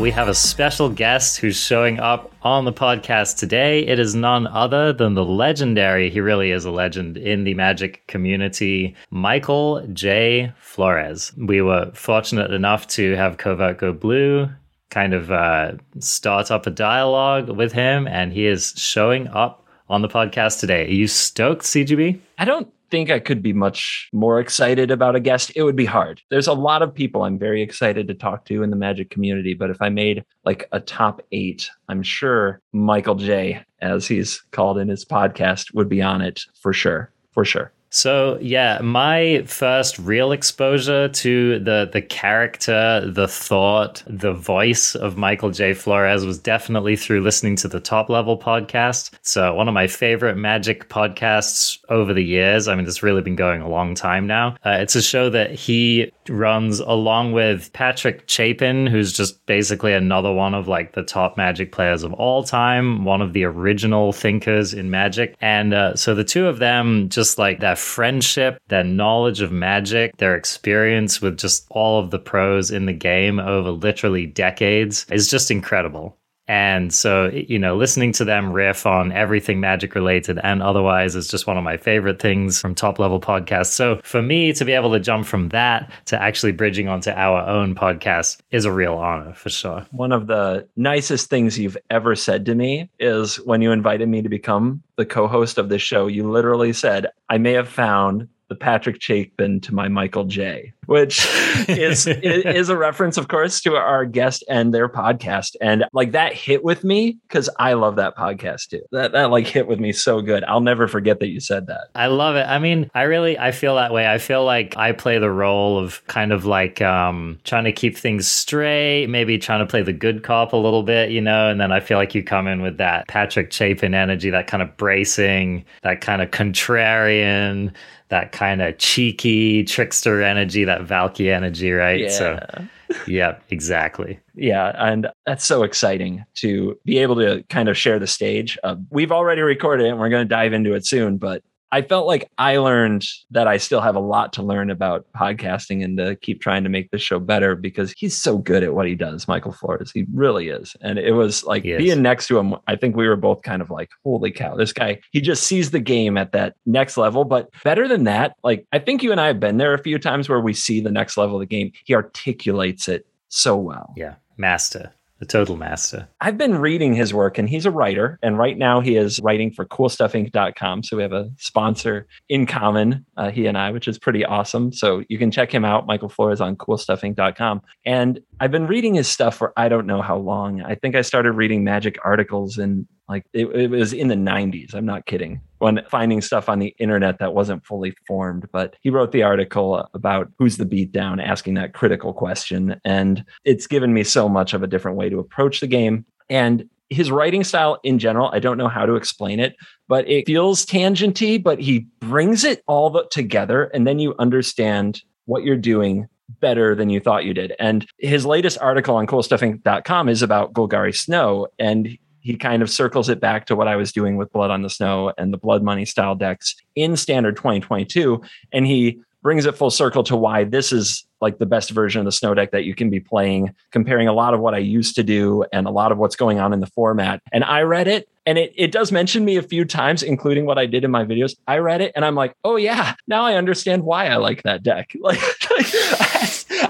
We have a special guest who's showing up on the podcast today. It is none other than the legendary, he really is a legend in the magic community, Michael J. Flores. We were fortunate enough to have Covert Go Blue kind of uh, start up a dialogue with him, and he is showing up on the podcast today. Are you stoked, CGB? I don't think I could be much more excited about a guest. It would be hard. There's a lot of people I'm very excited to talk to in the magic community, but if I made like a top eight, I'm sure Michael J, as he's called in his podcast, would be on it for sure. For sure. So yeah, my first real exposure to the the character, the thought, the voice of Michael J. Flores was definitely through listening to the Top Level podcast. So one of my favorite magic podcasts over the years. I mean, it's really been going a long time now. Uh, it's a show that he runs along with Patrick Chapin, who's just basically another one of like the top magic players of all time, one of the original thinkers in magic. And uh, so the two of them just like their friendship, their knowledge of magic, their experience with just all of the pros in the game over literally decades is just incredible. And so, you know, listening to them riff on everything magic related and otherwise is just one of my favorite things from top level podcasts. So for me to be able to jump from that to actually bridging onto our own podcast is a real honor for sure. One of the nicest things you've ever said to me is when you invited me to become the co host of this show, you literally said, I may have found the Patrick Chapin to my Michael J, which is is a reference, of course, to our guest and their podcast. And like that hit with me because I love that podcast too. That that like hit with me so good. I'll never forget that you said that. I love it. I mean, I really I feel that way. I feel like I play the role of kind of like um trying to keep things straight, maybe trying to play the good cop a little bit, you know, and then I feel like you come in with that Patrick Chapin energy, that kind of bracing, that kind of contrarian that kind of cheeky trickster energy, that Valki energy, right? Yeah. So, yeah, exactly. Yeah, and that's so exciting to be able to kind of share the stage. Uh, we've already recorded it and we're going to dive into it soon, but I felt like I learned that I still have a lot to learn about podcasting and to keep trying to make this show better because he's so good at what he does, Michael Flores. He really is. And it was like being next to him, I think we were both kind of like, holy cow, this guy, he just sees the game at that next level. But better than that, like I think you and I have been there a few times where we see the next level of the game. He articulates it so well. Yeah. Master the total master. I've been reading his work and he's a writer. And right now he is writing for coolstuffinc.com. So we have a sponsor in common, uh, he and I, which is pretty awesome. So you can check him out, Michael Flores on coolstuffinc.com. And I've been reading his stuff for I don't know how long. I think I started reading magic articles in like it, it was in the 90s. I'm not kidding when finding stuff on the internet that wasn't fully formed. But he wrote the article about who's the beatdown, asking that critical question. And it's given me so much of a different way to approach the game. And his writing style in general, I don't know how to explain it, but it feels tangenty, but he brings it all together. And then you understand what you're doing better than you thought you did. And his latest article on coolstuffinc.com is about Golgari Snow. And he kind of circles it back to what I was doing with Blood on the Snow and the Blood Money style decks in Standard 2022. And he brings it full circle to why this is like the best version of the snow deck that you can be playing, comparing a lot of what I used to do and a lot of what's going on in the format. And I read it and it, it does mention me a few times, including what I did in my videos. I read it and I'm like, oh yeah, now I understand why I like that deck. Like, like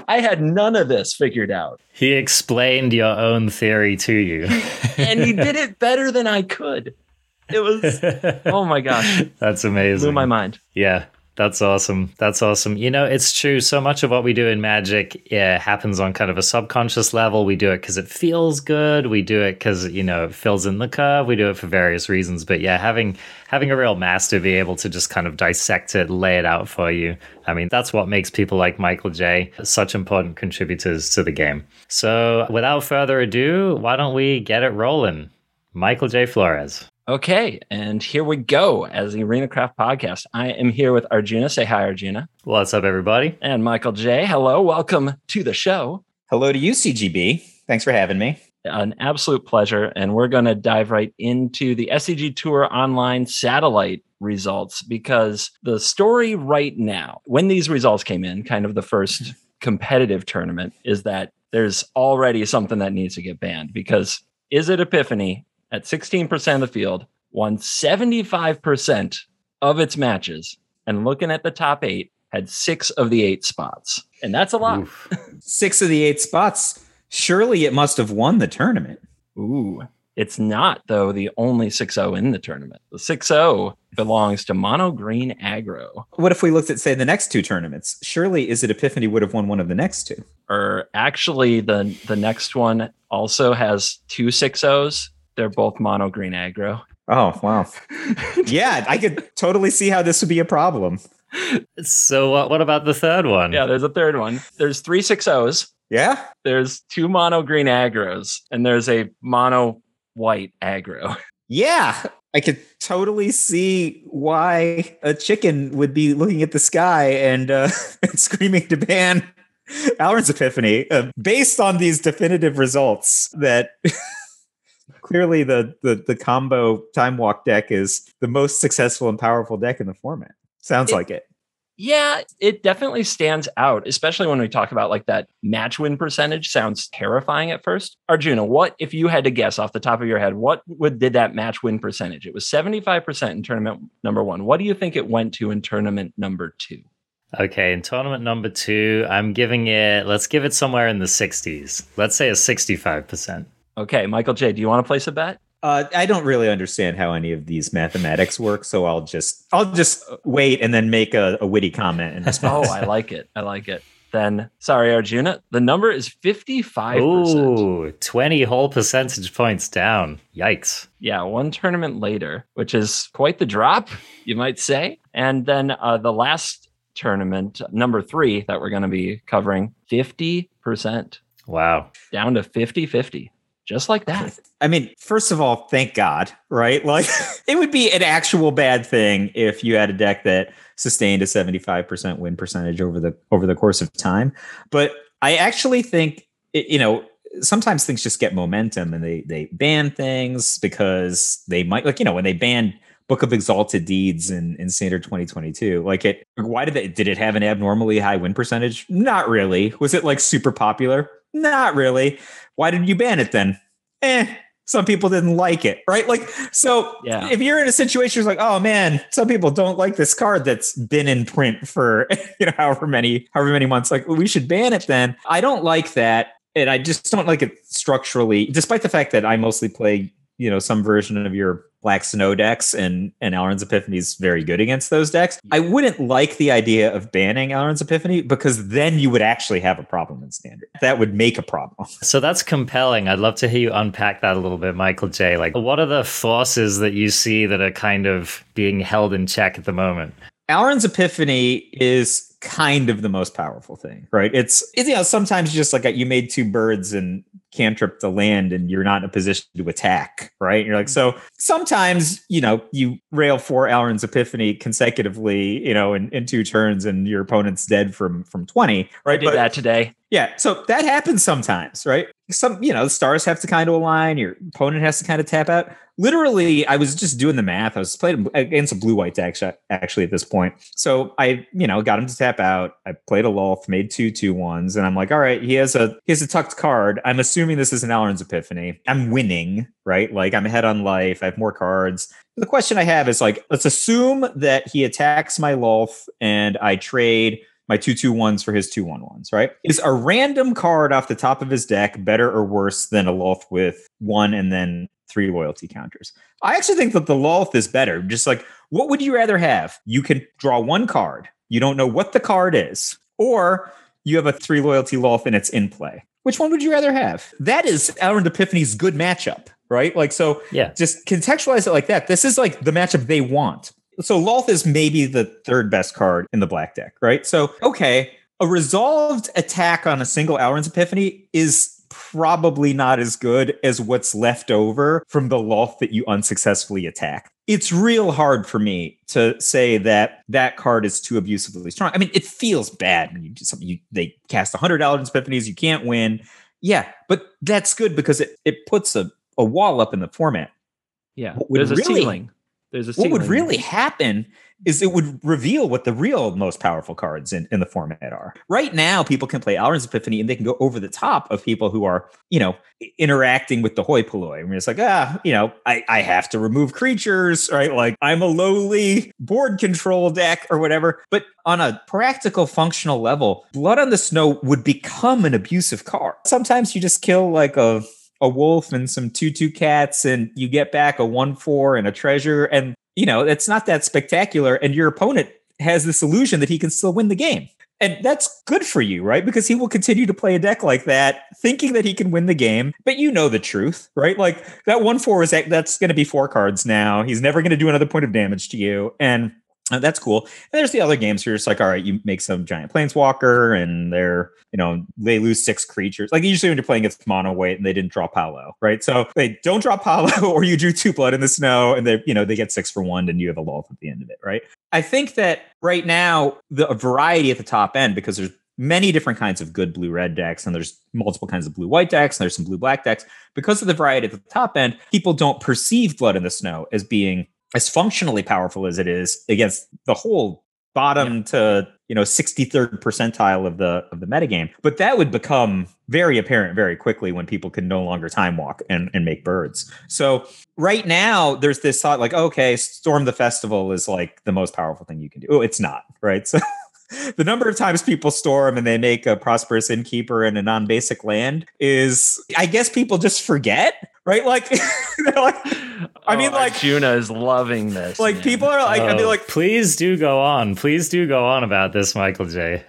I had none of this figured out. He explained your own theory to you. and he did it better than I could. It was, oh my gosh. That's amazing. Blew my mind. Yeah. That's awesome. That's awesome. You know, it's true. So much of what we do in magic yeah, happens on kind of a subconscious level. We do it because it feels good. We do it because you know it fills in the curve. We do it for various reasons. But yeah, having having a real master be able to just kind of dissect it, lay it out for you. I mean, that's what makes people like Michael J such important contributors to the game. So, without further ado, why don't we get it rolling? Michael J. Flores. Okay, and here we go as the Arena Craft podcast. I am here with Arjuna. Say hi, Arjuna. What's up, everybody? And Michael J. Hello, welcome to the show. Hello to you, CGB. Thanks for having me. An absolute pleasure. And we're going to dive right into the SCG Tour Online satellite results because the story right now, when these results came in, kind of the first competitive tournament is that there's already something that needs to get banned because is it Epiphany at 16% of the field won 75% of its matches and looking at the top eight had six of the eight spots. And that's a lot. Oof. six of the eight spots? Surely it must have won the tournament. Ooh. It's not though the only 6-0 in the tournament. The 6-0 belongs to mono green aggro what if we looked at say the next two tournaments? Surely Is It Epiphany would have won one of the next two. Or actually the the next one also has two 6-0s they're both mono green aggro Oh, wow. yeah, I could totally see how this would be a problem. So, uh, what about the third one? Yeah, there's a third one. There's three six O's. Yeah. There's two mono green aggros, and there's a mono white aggro. Yeah, I could totally see why a chicken would be looking at the sky and, uh, and screaming to ban Alrund's Epiphany uh, based on these definitive results that clearly the, the the combo time walk deck is the most successful and powerful deck in the format. Sounds it, like it. Yeah, it definitely stands out, especially when we talk about like that match win percentage. Sounds terrifying at first. Arjuna, what if you had to guess off the top of your head, what would did that match win percentage? It was 75% in tournament number one. What do you think it went to in tournament number two? Okay, in tournament number two, I'm giving it, let's give it somewhere in the 60s. Let's say a 65%. Okay, Michael J, do you want to place a bet? Uh, I don't really understand how any of these mathematics work, so I'll just I'll just wait and then make a, a witty comment in oh, I like it. I like it. Then, sorry, Arjuna, the number is 55%. Ooh, 20 whole percentage points down. Yikes. Yeah, one tournament later, which is quite the drop, you might say. And then uh, the last tournament, number three, that we're going to be covering, 50%. Wow. Down to 50 50 just like that. I mean, first of all, thank God, right? Like it would be an actual bad thing if you had a deck that sustained a 75% win percentage over the over the course of time. But I actually think you know, sometimes things just get momentum and they they ban things because they might like, you know, when they banned Book of Exalted Deeds in, in Standard 2022. Like it why did it did it have an abnormally high win percentage? Not really. Was it like super popular? Not really. Why did you ban it then? Eh, some people didn't like it, right? Like, so yeah. if you're in a situation like, oh man, some people don't like this card that's been in print for you know however many however many months, like well, we should ban it then. I don't like that. And I just don't like it structurally, despite the fact that I mostly play, you know, some version of your Black Snow decks, and and Alrund's Epiphany is very good against those decks. I wouldn't like the idea of banning Alrund's Epiphany because then you would actually have a problem in Standard. That would make a problem. So that's compelling. I'd love to hear you unpack that a little bit, Michael J. Like, what are the forces that you see that are kind of being held in check at the moment? Alrund's Epiphany is kind of the most powerful thing, right? It's, it's you know sometimes just like you made two birds and cantrip the land and you're not in a position to attack, right? You're like, mm-hmm. so sometimes, you know, you rail four Alrund's Epiphany consecutively, you know, in, in two turns and your opponent's dead from from 20, right? I did but, that today. Yeah. So that happens sometimes, right? Some, you know, the stars have to kind of align, your opponent has to kind of tap out literally i was just doing the math i was playing against a blue white deck actually at this point so i you know got him to tap out i played a Lolth, made two two ones and i'm like all right he has a he has a tucked card i'm assuming this is an Alrund's epiphany i'm winning right like i'm ahead on life i have more cards the question i have is like let's assume that he attacks my Lolth and i trade my two two ones for his two one ones, right? Is a random card off the top of his deck better or worse than a Lolth with one and then three loyalty counters. I actually think that the Lolth is better. Just like, what would you rather have? You can draw one card. You don't know what the card is, or you have a three loyalty Lolth and it's in play. Which one would you rather have? That is Alrund Epiphany's good matchup, right? Like, so yeah, just contextualize it like that. This is like the matchup they want. So Lolth is maybe the third best card in the black deck, right? So, okay, a resolved attack on a single Alrund's Epiphany is probably not as good as what's left over from the Lolth that you unsuccessfully attack. It's real hard for me to say that that card is too abusively strong. I mean, it feels bad when you do something. You, they cast a 100 Alrund's Epiphanies, you can't win. Yeah, but that's good because it, it puts a, a wall up in the format. Yeah, there's really, a ceiling. There's a what would really happen is it would reveal what the real most powerful cards in, in the format are. Right now, people can play Alrund's Epiphany and they can go over the top of people who are, you know, interacting with the hoi polloi. I mean, it's like, ah, you know, I, I have to remove creatures, right? Like I'm a lowly board control deck or whatever. But on a practical functional level, Blood on the Snow would become an abusive card. Sometimes you just kill like a a wolf and some two cats and you get back a one four and a treasure and you know it's not that spectacular and your opponent has this illusion that he can still win the game. And that's good for you right? Because he will continue to play a deck like that thinking that he can win the game but you know the truth right? Like that one four is that, that's going to be four cards now. He's never going to do another point of damage to you and Uh, that's cool. And there's the other games where it's like, all right, you make some giant planeswalker and they're, you know, they lose six creatures. Like usually when you're playing against mono weight and they didn't draw Paulo, right? So they don't draw Paulo or you drew two blood in the snow and they, you know, they get six for one and you have a lull at the end of it, right? I think that right now the variety at the top end, because there's many different kinds of good blue red decks and there's multiple kinds of blue white decks and there's some blue black decks because of the variety at the top end people don't perceive blood in the snow as being as functionally powerful as it is against the whole bottom yeah. to you know 63rd percentile of the of the metagame. But that would become very apparent very quickly when people can no longer time walk and, and make birds. So right now there's this thought like okay storm the festival is like the most powerful thing you can do. Oh it's not right? So the number of times people storm and they make a prosperous innkeeper in a non-basic land is i guess people just forget right like like I mean, oh, like Juna is loving this. Like man. people are like, oh, I mean, Oh, like, please do go on. Please do go on about this, Michael J.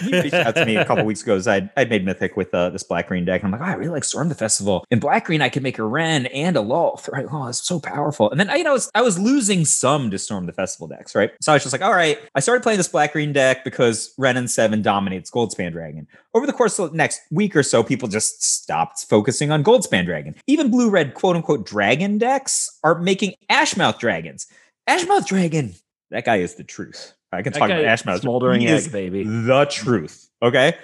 he reached out to me a couple weeks ago. I'd, I'd made Mythic with uh, this black green deck. And I'm like, oh, I really like Storm the Festival. In black green, I could make a Wrenn and a Lolth, right? Oh, it's so powerful. And then I, you know, I was, I was losing some to Storm the Festival decks, right? So I was just like, all right. I started playing this black green deck because Wrenn and Seven dominates Goldspan Dragon. Over the course of the next week or so, people just stopped focusing on Goldspan Dragon. Even blue red quote unquote dragon decks are making Ashmouth dragons. Ashmouth dragon, that guy is the truth. I can That talk guy- about Ashmouth. smoldering He egg, baby. The truth. Okay.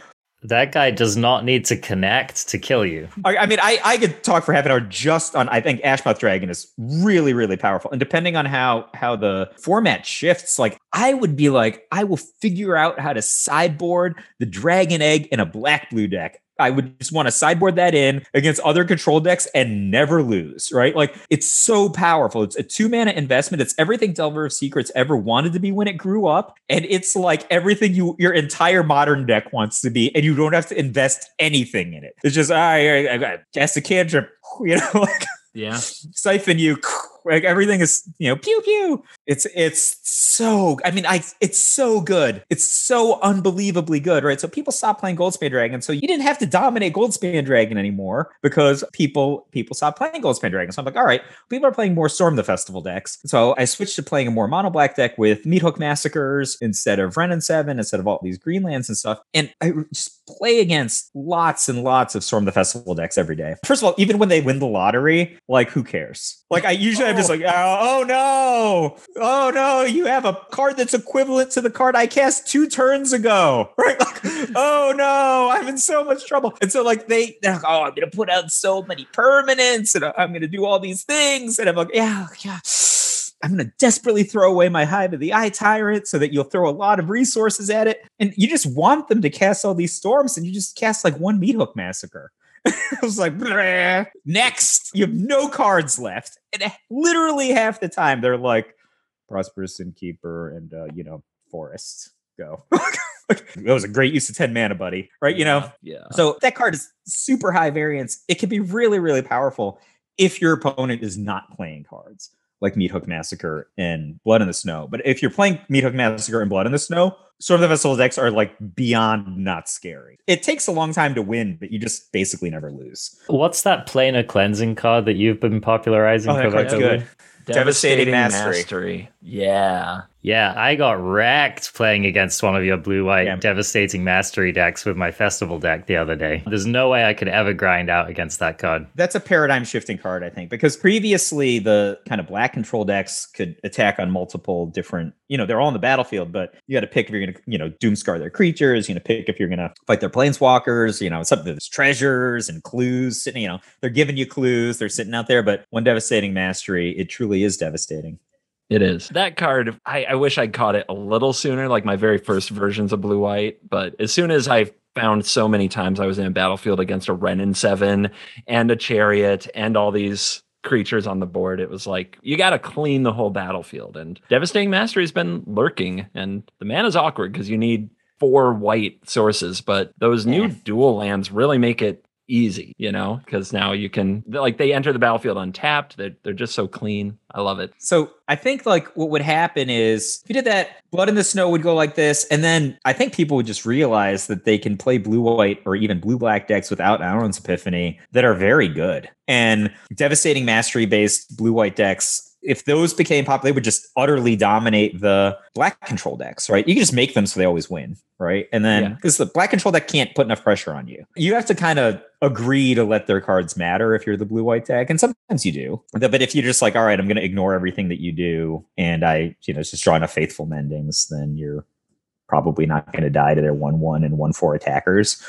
that guy does not need to connect to kill you. I, I mean, I, I could talk for half an hour just on. I think Ashmouth Dragon is really, really powerful, and depending on how how the format shifts, like I would be like, I will figure out how to sideboard the Dragon Egg in a black blue deck. I would just want to sideboard that in against other control decks and never lose, right? Like it's so powerful. It's a two mana investment. It's everything Delver of Secrets ever wanted to be when it grew up, and it's like everything you your entire modern deck wants to be, and you don't have to invest anything in it. It's just I I, I got cast a cantrip, you know, like Yeah. siphon you like everything is you know pew pew. It's it's so i mean i it's so good. It's so unbelievably good right? So people stopped playing goldspan dragon so you didn't have to dominate goldspan dragon anymore because people people stopped playing goldspan dragon. So i'm like all right people are playing more storm the festival decks. So i switched to playing a more mono black deck with meat hook massacres instead of Wrenn and seven instead of all these greenlands and stuff. And i just play against lots and lots of storm the festival decks every day. First of all even when they win the lottery like who cares? Like i usually i'm just oh. like oh, oh no! Oh no! You have a card that's equivalent to the card i cast two turns ago. Right? Like oh no! I'm in so much trouble. And so like they they're like oh i'm gonna put out so many permanents and i'm gonna do all these things and i'm like yeah yeah I'm going to desperately throw away my Hive of the Eye Tyrant so that you'll throw a lot of resources at it. And you just want them to cast all these storms, and you just cast like one Meat Hook Massacre. I was like, "Bleh." next, you have no cards left. And literally half the time, they're like, Prosperous Innkeeper and, uh, you know, Forest. Go. that was a great use of 10 mana, buddy. Right? You know? Yeah. So that card is super high variance. It can be really, really powerful if your opponent is not playing cards like Meat Hook Massacre and Blood in the Snow. But if you're playing Meat Hook Massacre and Blood in the Snow, Storm of the Festival decks are like beyond not scary. It takes a long time to win, but you just basically never lose. What's that planar cleansing card that you've been popularizing? Oh, that card's collectively? good. Devastating Mastery. Mastery. Yeah. Yeah, I got wrecked playing against one of your blue white Yeah. devastating mastery decks with my festival deck the other day. There's no way I could ever grind out against that card. That's a paradigm shifting card, I think, because previously the kind of black control decks could attack on multiple different, you know, they're all on the battlefield, but you got to pick if you're going to, you know, Doomskar their creatures, you know, pick if you're going to fight their planeswalkers, you know, something there's treasures and clues sitting, you know, they're giving you clues, they're sitting out there, but one devastating mastery, it truly is devastating. It is. That card, I, I wish I'd caught it a little sooner, like my very first versions of blue white. But as soon as I found so many times I was in a battlefield against a Wrenn and 7 and a Chariot and all these creatures on the board, it was like you got to clean the whole battlefield. And Devastating Mastery has been lurking, and the mana is awkward because you need four white sources, but those new Yeah. dual lands really make it easy, you know, because now you can like they enter the battlefield untapped. They're, they're just so clean. I love it. So I think like what would happen is if you did that, Blood in the Snow would go like this, and then I think people would just realize that they can play blue white or even blue black decks without Alrund's Epiphany that are very good. And devastating mastery based blue white decks. If those became popular, they would just utterly dominate the black control decks, right? You can just make them so they always win, right? And then Yeah. because the black control deck can't put enough pressure on you, you have to kind of agree to let their cards matter if you're the blue white deck. And sometimes you do. But if you're just like, all right, I'm going to ignore everything that you do and I, you know, just draw enough faithful mendings, then you're probably not going to die to their 1 1 and 1 4 attackers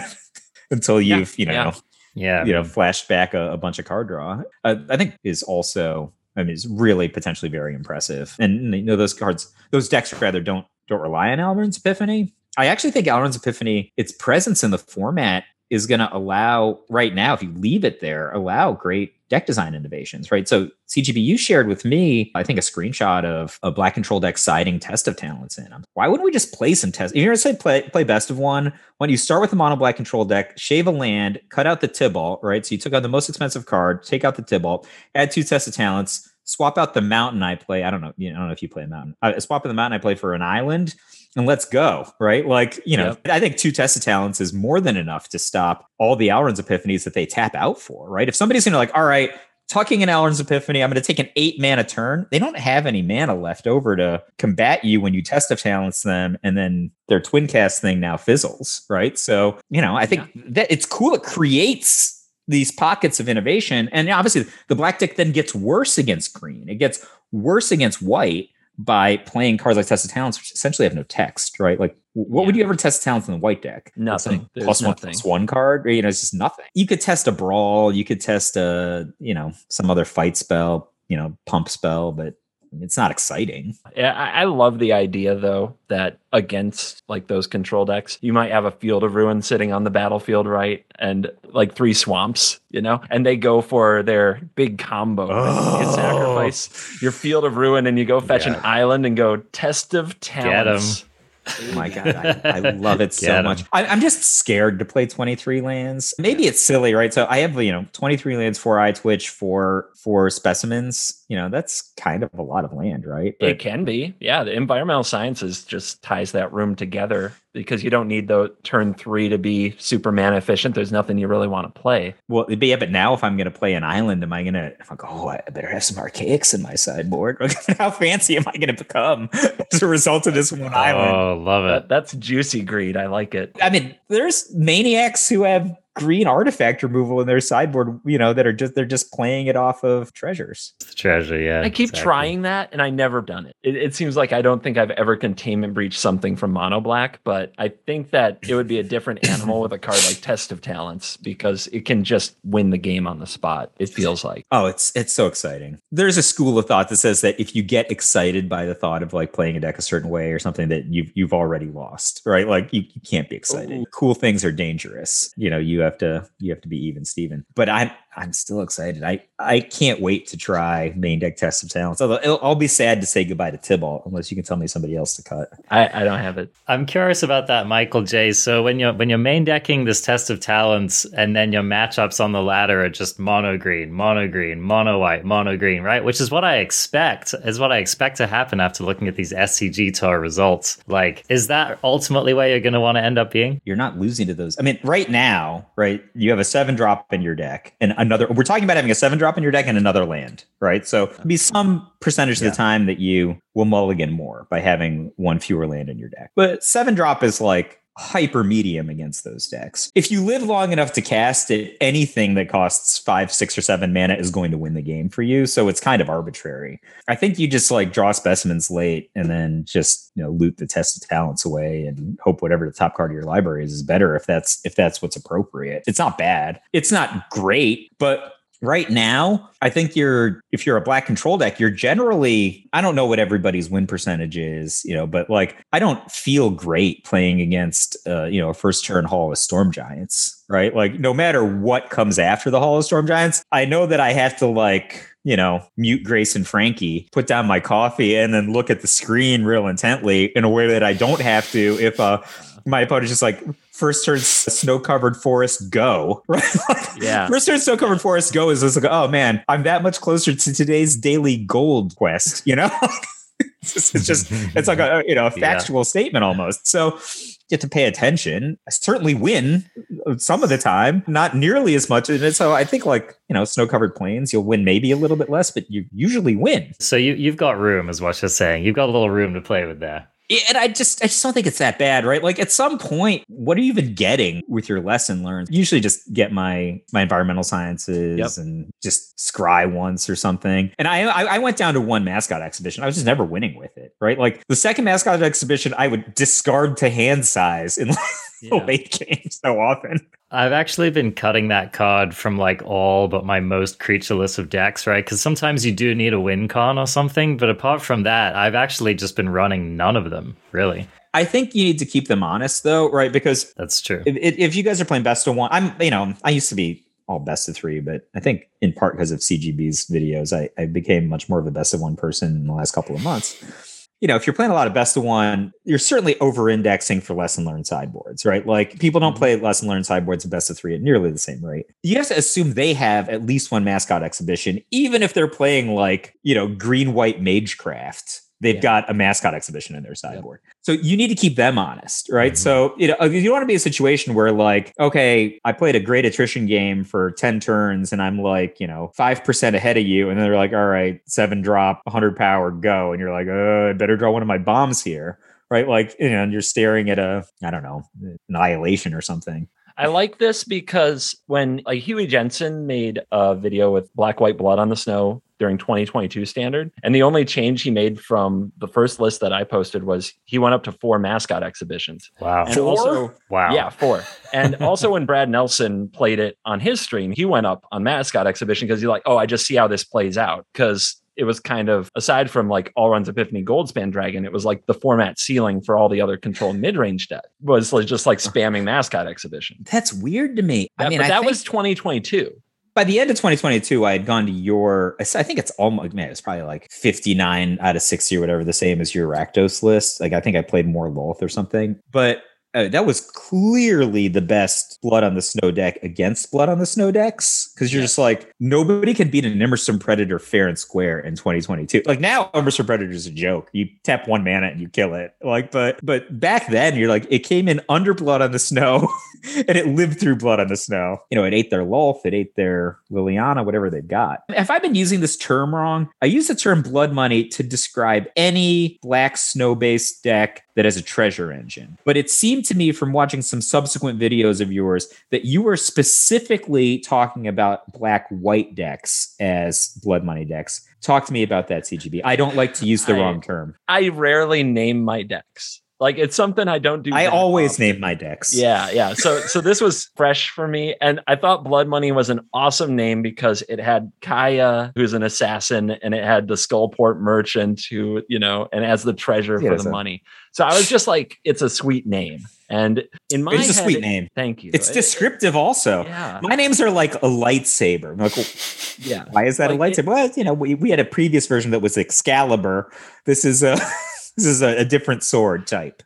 until you've, you know, yeah. Yeah. you know, flashed back a, a bunch of card draw. Uh, I think is also, I mean, is really potentially very impressive. And you know, those cards, those decks rather don't don't rely on Alrund's Epiphany. I actually think Alrund's Epiphany, its presence in the format is going to allow right now, if you leave it there, allow great deck design innovations, right? So CGB, you shared with me, I think, a screenshot of a black control deck siding test of talents in. Why wouldn't we just play some test? If you're going to say play play best of one, when you start with a mono black control deck, shave a land, cut out the Tibalt, right? So you took out the most expensive card, take out the Tibalt, add two tests of talents, swap out the mountain I play. I don't know, you know, I don't know if you play a mountain. Uh, swap out the mountain I play for an island, and let's go, right? Like, you know, I think two tests of talents is more than enough to stop all the Alrund's epiphanies that they tap out for, right? If somebody's gonna like, all right, tucking an Alrund's Epiphany, I'm going to take an eight mana turn. They don't have any mana left over to combat you when you test of talents them, and then their twin cast thing now fizzles, right? So, you know, I think that it's cool. It creates these pockets of innovation. And obviously, the black deck then gets worse against green. It gets worse against white by playing cards like Test of Talents, which essentially have no text, right? Like, what would you ever test talents in the white deck? Nothing. Plus one nothing. plus one card. You know, it's just nothing. You could test a brawl. You could test a, you know, some other fight spell. You know, pump spell, but it's not exciting. Yeah, I, I love the idea though that against like those control decks, you might have a field of ruin sitting on the battlefield, right? And like three swamps, you know, and they go for their big combo. right? You Oh. sacrifice your field of ruin and you go fetch an island and go test of talents. Oh my god, I, I love it so much. I, I'm just scared to play 23 lands. Maybe it's silly, right? So I have you know 23 lands, four Eyetwitch, four four specimens. You know that's kind of a lot of land, right? It can be. Yeah, the environmental sciences just ties that room together because you don't need the turn three to be super mana efficient. There's nothing you really want to play. Well, but yeah, but now if I'm going to play an island, am I going to? I'm like, oh, I better have some archaics in my sideboard. How fancy am I going to become as a result of this one island? Oh, love That, it. that's juicy greed. I like it. I mean, there's maniacs who have green artifact removal in their sideboard. You know, that are just they're just playing it off of treasures. The treasure, yeah. I keep exactly. trying that and I never done it. it. It seems like I don't think I've ever containment breached something from mono black, but I think that it would be a different animal with a card like Test of Talents because it can just win the game on the spot. It feels like. Oh, it's it's so exciting. There's a school of thought that says that if you get excited by the thought of like playing a deck a certain way or something that you've you've already lost, right? Like you, you can't be excited. Ooh. Cool things are dangerous. You know, you have to you have to be even Steven. But I'm I'm still excited. I I can't wait to try main deck test of talents. Although it'll, I'll be sad to say goodbye to Tibalt unless you can tell me somebody else to cut. I, I don't have it. I'm curious about that, Michael J. So when you're when you're main decking this test of talents, and then your matchups on the ladder are just mono green, mono green, mono white, mono green, right? Which is what I expect is what I expect to happen after looking at these SCG tour results. Like, is that ultimately where you're going to want to end up being? You're not losing to those. I mean, right now, right? You have a seven drop in your deck and another. We're talking about having a seven drop in your deck and another land, right? So be some percentage of the time that you will mulligan more by having one fewer land in your deck. But seven drop is like hyper medium against those decks. If you live long enough to cast it, anything that costs five, six, or seven mana is going to win the game for you. So it's kind of arbitrary. I think you just like draw specimens late and then just you know loot the test of talents away and hope whatever the top card of your library is is better if that's if that's what's appropriate. It's not bad. It's not great, but right now, I think you're if you're a black control deck, you're generally I don't know what everybody's win percentage is, you know, but like I don't feel great playing against uh, you know, a first turn Hall of Storm Giants, right? Like no matter what comes after the Hall of Storm Giants, I know that I have to like you know, mute Grace and Frankie, put down my coffee, and then look at the screen real intently in a way that I don't have to if uh, my opponent's just like first turn snow covered forest go right? Yeah. First turn snow covered forest go is just like oh man i'm that much closer to today's daily gold quest you know? It's, just it's like a you know a factual yeah. statement almost. So you have to pay attention. I certainly win uh, some of the time not nearly as much. And so i think like you know snow covered plains you'll win maybe a little bit less but you usually win. So you, you've got room is what you're saying. You've got a little room to play with there and I just I just don't think it's that bad, right? Like at some point, what are you even getting with your lesson learned? Usually just get my my environmental sciences yep. and just scry once or something. And I, I I went down to one mascot exhibition. I was just never winning with it, right? Like the second mascot exhibition, I would discard to hand size in like yeah. late game so often. I've actually been cutting that card from like all but my most creatureless of decks, right? Because sometimes you do need a win con or something. But apart from that, I've actually just been running none of them, really. I think you need to keep them honest, though, right? Because that's true. If, if you guys are playing best of one, I'm, you know, I used to be all best of three, but I think in part because of CGB's videos, I, I became much more of a best of one person in the last couple of months you know, if you're playing a lot of best of one, you're certainly over indexing for lesson learned sideboards, right? Like people don't mm-hmm. play lesson learned sideboards and best of three at nearly the same rate. You have to assume they have at least one mascot exhibition, even if they're playing like, you know, green white magecraft they've yeah. got a mascot exhibition in their sideboard. Yep. So you need to keep them honest, right? Mm-hmm. So you know you don't want to be a situation where like, okay, I played a great attrition game for 10 turns and I'm like, you know, 5% ahead of you. And then they're like, all right, seven drop, 100 power, go. And you're like, oh, I better draw one of my bombs here. Right. Like, you know, and you're staring at a, I don't know, annihilation or something. I like this because when like Huey Jensen made a video with Black White Blood on the Snow during 2022 standard. And the only change he made from the first list that I posted was he went up to four mascot exhibitions. Wow. And four? also wow. Yeah, four. And also when Brad Nelson played it on his stream, he went up on mascot exhibition because he's like, oh, I just see how this plays out. Because it was kind of aside from like Alrund's Epiphany Goldspan Dragon, it was like the format ceiling for all the other control mid range deck was like just like spamming mascot exhibition. That's weird to me. I mean, but I that was 2022 by the end of 2022, I had gone to your, I think it's almost, man, it's probably like 59 out of 60 or whatever, the same as your Rakdos list. Like, I think I played more Lolth or something. But uh, that was clearly the best blood on the snow deck against blood on the snow decks because you're yeah. just like nobody can beat an Immersturm Predator fair and square in 2022 like now Immersturm Predator is a joke. You tap one mana and you kill it. Like but but back then you're like it came in under blood on the snow and it lived through blood on the snow you know it ate their Lolth, it ate their Liliana whatever they've got have I've been using this term wrong I use the term blood money to describe any black snow based deck that has a treasure engine but it seemed to me from watching some subsequent videos of yours that you were specifically talking about black white decks as blood money decks. Talk to me about that, CGB. I don't like to use the I, wrong term. I rarely name my decks. Like it's something I don't do. I always often. name my decks. Yeah, yeah. So so this was fresh for me, and I thought Blood Money was an awesome name because it had Kaya, who's an assassin, and it had the Skullport merchant, who you know, and as the treasure yeah, for the money. So I was just like, it's a sweet name. And in my it's head, a sweet name. Thank you. It's it, descriptive also. Yeah. My names are like a lightsaber. Like, yeah. Why is that like a lightsaber? It, well, you know, we, we had a previous version that was Excalibur. This is a this is a, a different sword type.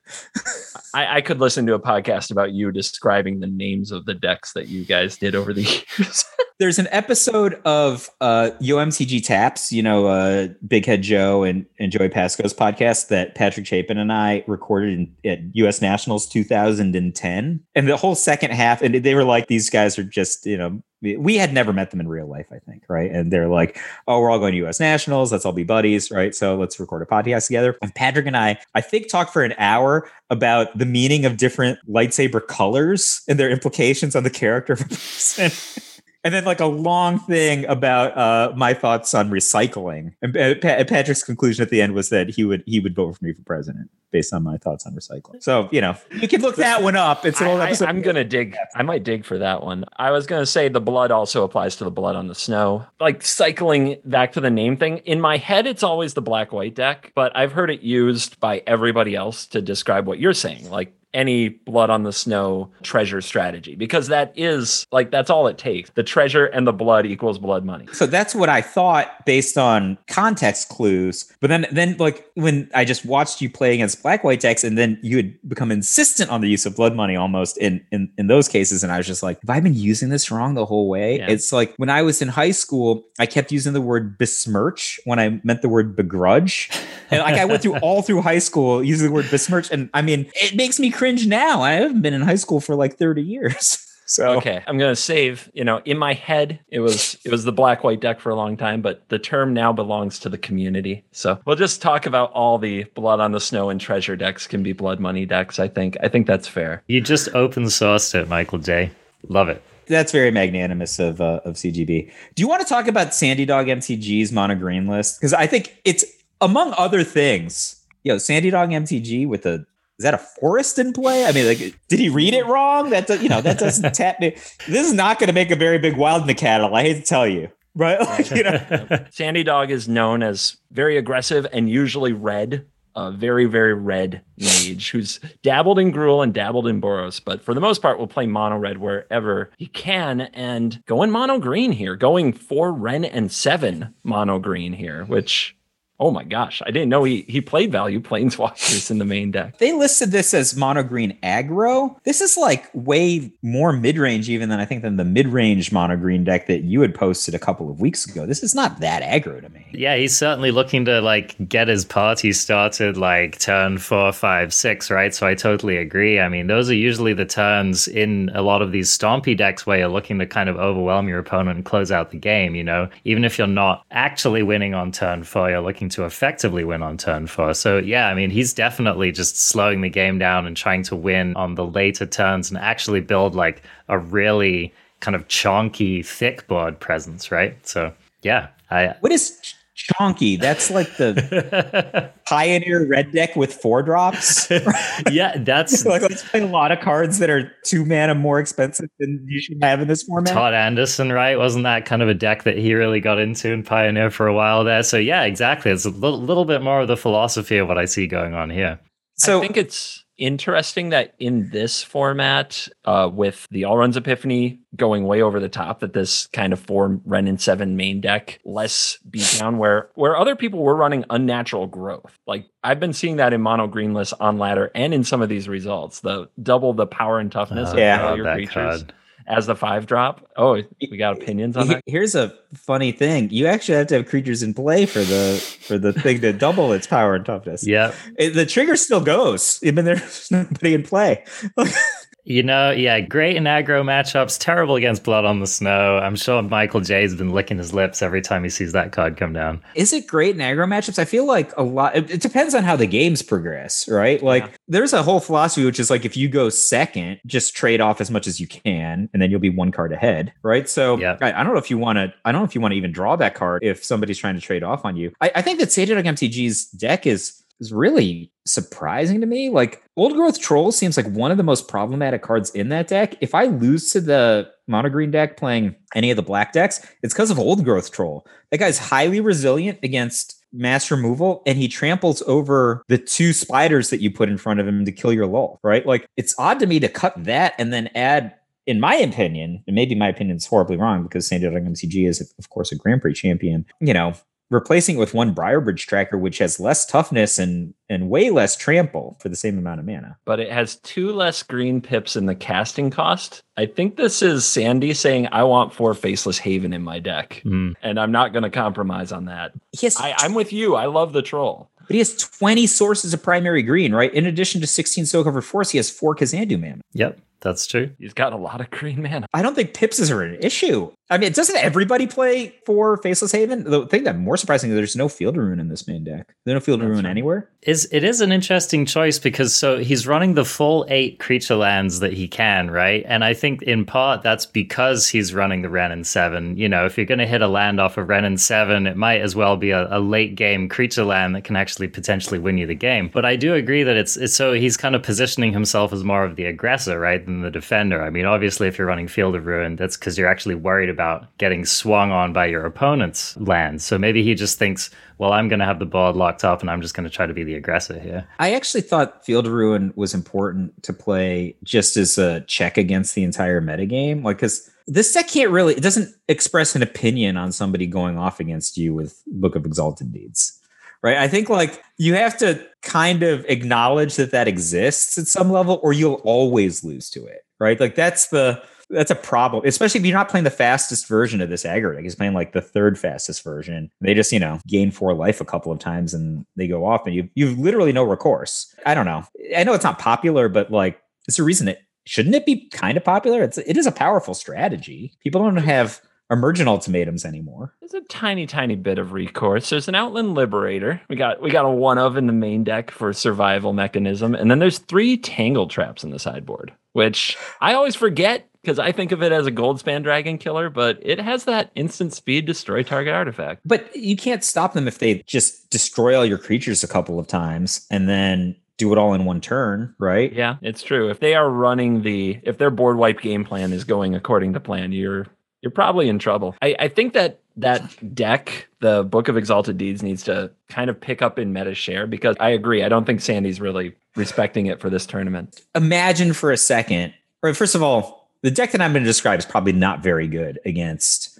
I, I, could listen to a podcast about you describing the names of the decks that you guys did over the years. There's an episode of uh, YoMTG Taps, you know, uh, Big Head Joe and, and Joey Pasco's podcast that Patrick Chapin and I recorded in, at US Nationals 2010. And the whole second half, and they were like, these guys are just, you know, we had never met them in real life, I think, right? And they're like, "Oh, we're all going to U.S. Nationals. Let's all be buddies, right? So let's record a podcast together." And Patrick and I, I think, talked for an hour about the meaning of different lightsaber colors and their implications on the character of a person. and then like a long thing about uh, my thoughts on recycling. And uh, Pa- Patrick's conclusion at the end was that he would he would vote for me for president based on my thoughts on recycling. So you know you can look that one up. It's an old episode. I, am gonna dig. I might dig for that one. I was gonna say the blood also applies to the blood on the snow. Like cycling back to the name thing. In my head, it's always the black white deck, but I've heard it used by everybody else to describe what you're saying. Like any blood on the snow treasure strategy because that is like that's all it takes. The treasure and the blood equals blood money. So that's what I thought based on context clues. But then, then like when I just watched you play against black white decks, and then you had become insistent on the use of blood money almost in in in those cases, and I was just like, have I been using this wrong the whole way? Yeah. It's like when I was in high school, I kept using the word besmirch when I meant the word begrudge, and like I went through all through high school using the word besmirch, and I mean it makes me cringe now. I haven't been in high school for like thirty years. So Okay, I'm gonna save. You know, in my head, it was it was the black white deck for a long time, but the term now belongs to the community. So we'll just talk about all the blood on the snow and treasure decks can be blood money decks. I think I think that's fair. You just open sourced it, Michael J. Love it. That's very magnanimous of uh, of CGB. Do you want to talk about Sandy Dog MTG's mono green list? Because I think it's among other things. Yo, Sandy Dog MTG with a is that a forest in play? I mean, like, did he read it wrong? That does, you know that doesn't tap me. This is not going to make a very big wild in the cattle. I hate to tell you, right? Like, you know, Sandy Dog is known as very aggressive and usually red. A very, very red mage who's dabbled in Gruul and dabbled in Boros, but for the most part will play mono red wherever he can and going mono green here, going four Wrenn and seven mono green here, which oh my gosh, I didn't know he he played value planeswalkers in the main deck. they listed this as mono green aggro. This is like way more mid range even than I think than the mid range mono green deck that you had posted a couple of weeks ago. This is not that aggro to me. Yeah, he's certainly looking to like get his party started like turn four, five, six, right? So I totally agree. I mean, those are usually the turns in a lot of these stompy decks where you're looking to kind of overwhelm your opponent and close out the game, you know? Even if you're not actually winning on turn four, you're looking to effectively win on turn four. So yeah, I mean, he's definitely just slowing the game down and trying to win on the later turns and actually build like a really kind of chonky, thick board presence, right? So yeah, I What is chonky? That's like the pioneer red deck with four drops. yeah, that's like let's play a lot of cards that are two mana more expensive than you should have in this format. Todd Anderson, right? Wasn't that kind of a deck that he really got into and Pioneer for a while there? So yeah, exactly. It's a little, little bit more of the philosophy of what I see going on here. So I think it's interesting that in this format, uh, with the Alrund's Epiphany going way over the top, that this kind of four Wrenn and seven main deck, less beatdown, where where other people were running unnatural growth. Like I've been seeing that in mono green lists on ladder and in some of these results. The double the power and toughness of Yeah. all your creatures card. As the five drop. Oh, we got opinions on that. here's a funny thing: you actually have to have creatures in play for the for the thing to double its power and toughness. Yeah, the trigger still goes, even there's nobody in play. You know, yeah, great in aggro matchups, terrible against Blood on the Snow. I'm sure Michael J's been licking his lips every time he sees that card come down. Is it great in aggro matchups? I feel like a lot. It, it depends on how the games progress, right? Like, Yeah. there's a whole philosophy which is like, if you go second, just trade off as much as you can, and then you'll be one card ahead, right? So, Yeah. I, I don't know if you want to. I don't know if you want to even draw that card if somebody's trying to trade off on you. I, I think that Sage Dog MTG's deck is is really surprising to me. Like Old Growth Troll seems like one of the most problematic cards in that deck. If I lose to the mono green deck playing any of the black decks, it's because of Old Growth Troll. That guy's highly resilient against mass removal and he tramples over the two spiders that you put in front of him to kill your lull, right? Like it's odd to me to cut that and then add in my opinion, and maybe my opinion is horribly wrong because Sandy Dog MTG is, of course, a Grand Prix champion. You know, replacing it with one Briarbridge tracker, which has less toughness and and way less trample for the same amount of mana. but it has two less green pips in the casting cost. I think this is Sandy saying, I want four Faceless Haven in my deck. Hmm. And I'm not going to compromise on that. He has, I, I'm with you. I love the troll. but he has 20 sources of primary green, right? In addition to 16 Snow-Covered Forest, he has four Kazandu mana. Yep. That's true. He's got a lot of green mana. I don't think pips are an issue. I mean, doesn't everybody play for Faceless Haven? The thing that more surprising is there's no Field Ruin in this main deck. There's no Field That's Ruin right. anywhere. Is it is an interesting choice because so he's running the full eight creature lands that he can, right? And I think in part that's because he's running the Wrenn and seven. You know, if you're going to hit a land off of Wrenn and seven, it might as well be a, a late game creature land that can actually potentially win you the game. But I do agree that it's, it's so he's kind of positioning himself as more of the aggressor, right, than the defender. I mean, obviously, if you're running Field of Ruin, that's because you're actually worried about getting swung on by your opponent's land. So maybe he just thinks, well, I'm going to have the board locked up and I'm just going to try to be the aggressor here. I actually thought Field of Ruin was important to play just as a check against the entire metagame. Like, because this deck can't really, it doesn't express an opinion on somebody going off against you with Book of Exalted Deeds. Right. I think like you have to kind of acknowledge that that exists at some level, or you'll always lose to it. Right. Like that's the, that's a problem, especially if you're not playing the fastest version of this aggro deck. He's playing like the third fastest version. They just, you know, gain four life a couple of times and they go off, and you you've literally no recourse. I don't know. I know it's not popular, but like it's a reason it shouldn't it be kind of popular? It's it is a powerful strategy. People don't have emergent ultimatums anymore. There's a tiny, tiny bit of recourse. There's an Outland Liberator. We got we got a one of in the main deck for survival mechanism, and then there's three Tangle Traps in the sideboard, which I always forget because I think of it as a Goldspan Dragon killer, but it has that instant speed destroy target artifact. But you can't stop them if they just destroy all your creatures a couple of times and then do it all in one turn, right? Yeah, it's true. If they are running the if their board wipe game plan is going according to plan, you're you're probably in trouble. I, I think that that deck, the Book of Exalted Deeds, needs to kind of pick up in meta share because I agree. I don't think Sandy's really respecting it for this tournament. Imagine for a second, or first of all, the deck that I'm going to describe is probably not very good against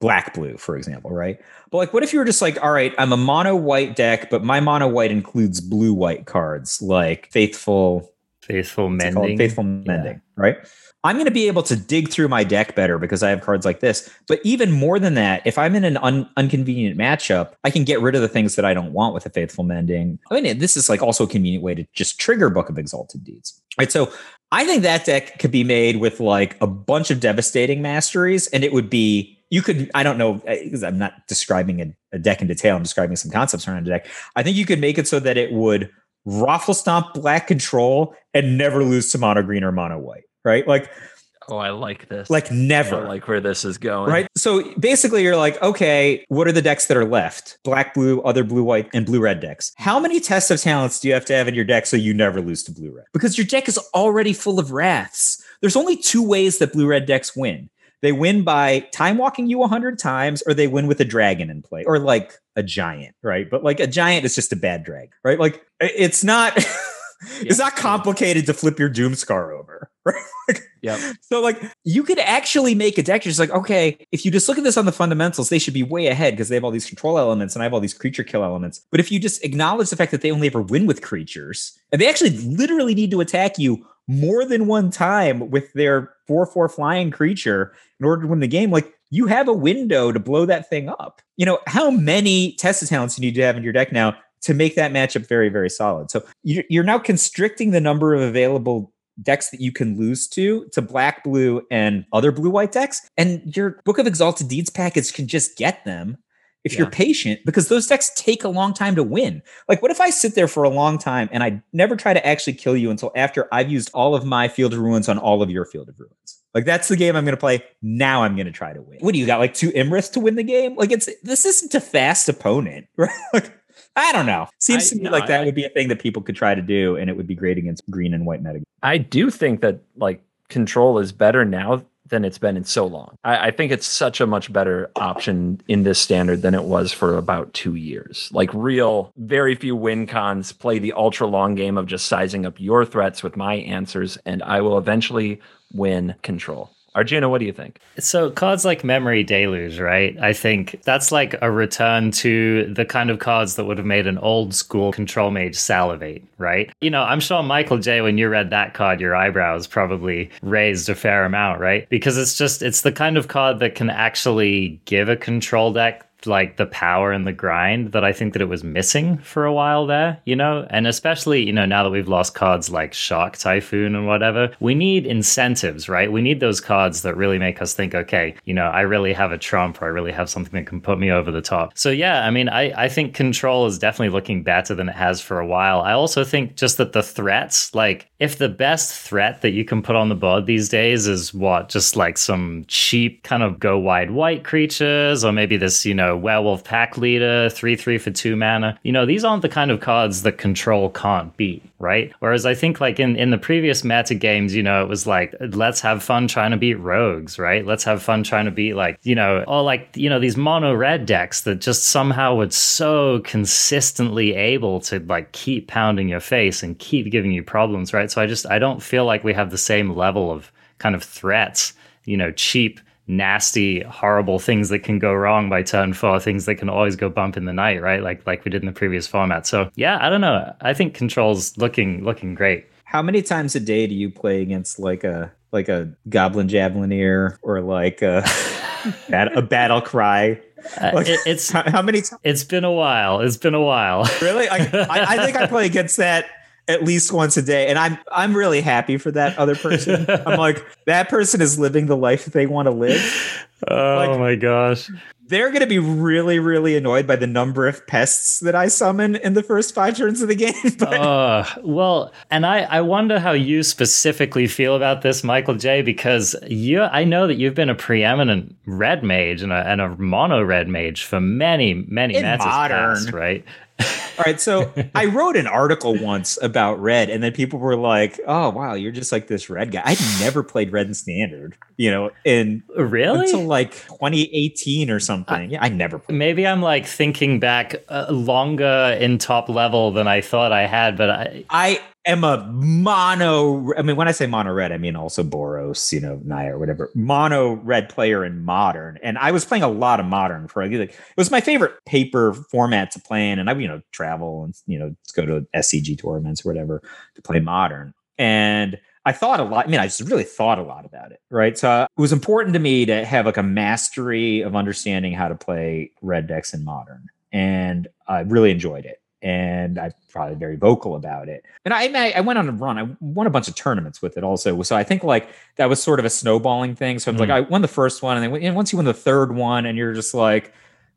black blue, for example, right? But like, what if you were just like, all right, I'm a mono white deck, but my mono white includes blue white cards like Faithful, Faithful what's it called? mending. Faithful Mending, right? I'm going to be able to dig through my deck better because I have cards like this. But even more than that, if I'm in an un- unconvenient matchup, I can get rid of the things that I don't want with a Faithful Mending. I mean, this is like also a convenient way to just trigger Book of Exalted Deeds. Right. So I think that deck could be made with like a bunch of devastating masteries, and it would be you could I don't know because I'm not describing a, a deck in detail. I'm describing some concepts around a deck. I think you could make it so that it would raffle stomp black control and never lose to mono green or mono white. Right. Like Oh, I like this. like I never. like where this is going. Right. So basically, you're like, okay, what are the decks that are left? Black, blue, other blue, white, and blue, red decks. How many tests of talents do you have to have in your deck so you never lose to blue, red? Because your deck is already full of wraths. There's only two ways that blue, red decks win. They win by time walking you 100 times, or they win with a dragon in play, or like a giant, right? But like a giant is just a bad drag, right? Like it's not. it's Yeah. not complicated to flip your Doomskar over, right? Like, Yep. so like you could actually make a deck just like, okay, if you just look at this on the fundamentals, they should be way ahead because they have all these control elements and I have all these creature kill elements. But if you just acknowledge the fact that they only ever win with creatures, and they actually literally need to attack you more than one time with their 4-4 flying creature in order to win the game, like you have a window to blow that thing up. You know, how many Test of Talents you need to have in your deck now to make that matchup very, very solid. So you're you're now constricting the number of available decks that you can lose to to black, blue, and other blue white decks. And your Book of Exalted Deeds package can just get them if you're patient because those decks take a long time to win. Like, what if I sit there for a long time and I never try to actually kill you until after I've used all of my Field of Ruins on all of your Field of Ruins? Like, that's the game I'm going to play. Now I'm going to try to win. What do you got? Like two Imrith to win the game? Like, it's this isn't a fast opponent, right? Like, I don't know. Seems to me no, like that I- would be a thing that people could try to do, and it would be great against green and white meta. I do think that like control is better now than it's been in so long. I, I think it's such a much better option in this standard than it was for about two years. Like real, very few win cons play the ultra long game of just sizing up your threats with my answers, and I will eventually win control. Arjuna, what do you think? So cards like Memory Deluge, right? I think that's like a return to the kind of cards that would have made an old school control mage salivate, right? You know, I'm sure Michael J, when you read that card, your eyebrows probably raised a fair amount, right? Because it's just it's the kind of card that can actually give a control deck like the power and the grind that I think that it was missing for a while there, you know? And especially, you know, now that we've lost cards like Shark Typhoon and whatever, we need incentives, right? We need those cards that really make us think, okay, you know, I really have a trump or I really have something that can put me over the top. So yeah, I mean, I, I think control is definitely looking better than it has for a while. I also think just that the threats, like if the best threat that you can put on the board these days is what, just like some cheap kind of go wide white creatures, or maybe this, you know, werewolf pack leader, three three for two mana. You know, these aren't the kind of cards that control can't beat, right? Whereas I think like in in the previous meta games, you know, it was like let's have fun trying to beat rogues, right? Let's have fun trying to beat like you know, or like you know these mono red decks that just somehow would so consistently able to like keep pounding your face and keep giving you problems, right? So I just I don't feel like we have the same level of kind of threats, you know, cheap nasty, horrible things that can go wrong by turn four, things that can always go bump in the night, right? Like like we did in the previous format. So yeah, I don't know. I think controls looking looking great. How many times a day do you play against like a like a goblin javelineer or like a, a battle cry? Uh, like, it, it's how, how many? It's been a while. It's been a while. Really? I, I, I think I play against that at least once a day. And i'm i'm really happy for that other person. I'm like that person is living the life that they want to live. Oh like, my gosh. they're going to be really really annoyed by the number of pests that i summon in the first five turns of the game but- uh, well and i i wonder how you specifically feel about this michael j because you i know that you've been a preeminent red mage and a, and a mono red mage for many many in modern. past, right all right, so I wrote an article once about red, and then people were like, "Oh, wow, you're just like this red guy." I'd never played red and standard, you know, in really until like 2018 or something. I, yeah, I never. Played. Maybe I'm like thinking back uh, longer in top level than I thought I had, but I I am a mono. I mean, when I say mono red, I mean also Boros, you know, Naya or whatever. Mono red player in modern, and I was playing a lot of modern for like it was my favorite paper format to play in, and I you know travel and you know go to SCG tournaments or whatever to play modern, and. I thought a lot. I mean, I just really thought a lot about it, right? So uh, it was important to me to have like a mastery of understanding how to play red decks in modern, and I really enjoyed it and I'm probably very vocal about it. And I, I went on a run. I won a bunch of tournaments with it also. So I think like that was sort of a snowballing thing. So it's mm. like I won the first one, and then once you win the third one, and you're just like,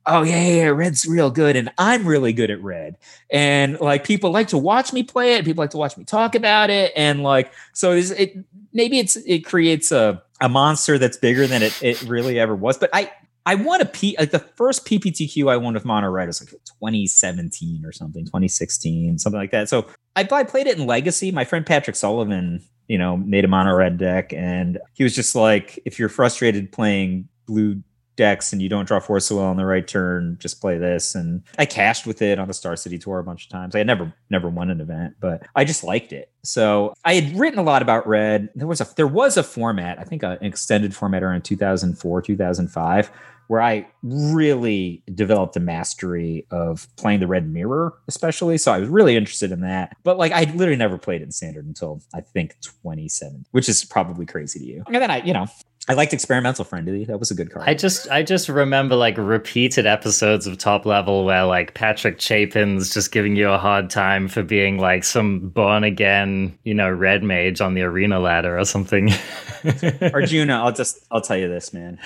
oh yeah, yeah, yeah, red's real good, and I'm really good at red. And like people like to watch me play it. People like to watch me talk about it, and like so it maybe it's it creates a a monster that's bigger than it, it really ever was. But I I won a P like the first PPTQ I won with Mono Red was like 2017 or something, 2016, something like that. So I, I played it in Legacy. My friend Patrick Sullivan, you know, made a Mono Red deck, and he was just like, if you're frustrated playing blue decks and you don't draw force so well on the right turn, just play this. And I cashed with it on the Star City tour a bunch of times. I had never never won an event, but I just liked it. So I had written a lot about red. There was a there was a format, I think an extended format around 2004, 2005 where I really developed a mastery of playing the red mirror, especially. So I was really interested in that. But like I literally never played it in standard until I think 27, which is probably crazy to you. And then I, you know, I liked Experimental Frenzy. That was a good card. I just I just remember like repeated episodes of top level where like Patrick Chapin's just giving you a hard time for being like some born again, you know, red mage on the arena ladder or something. Arjuna, I'll just I'll tell you this, man.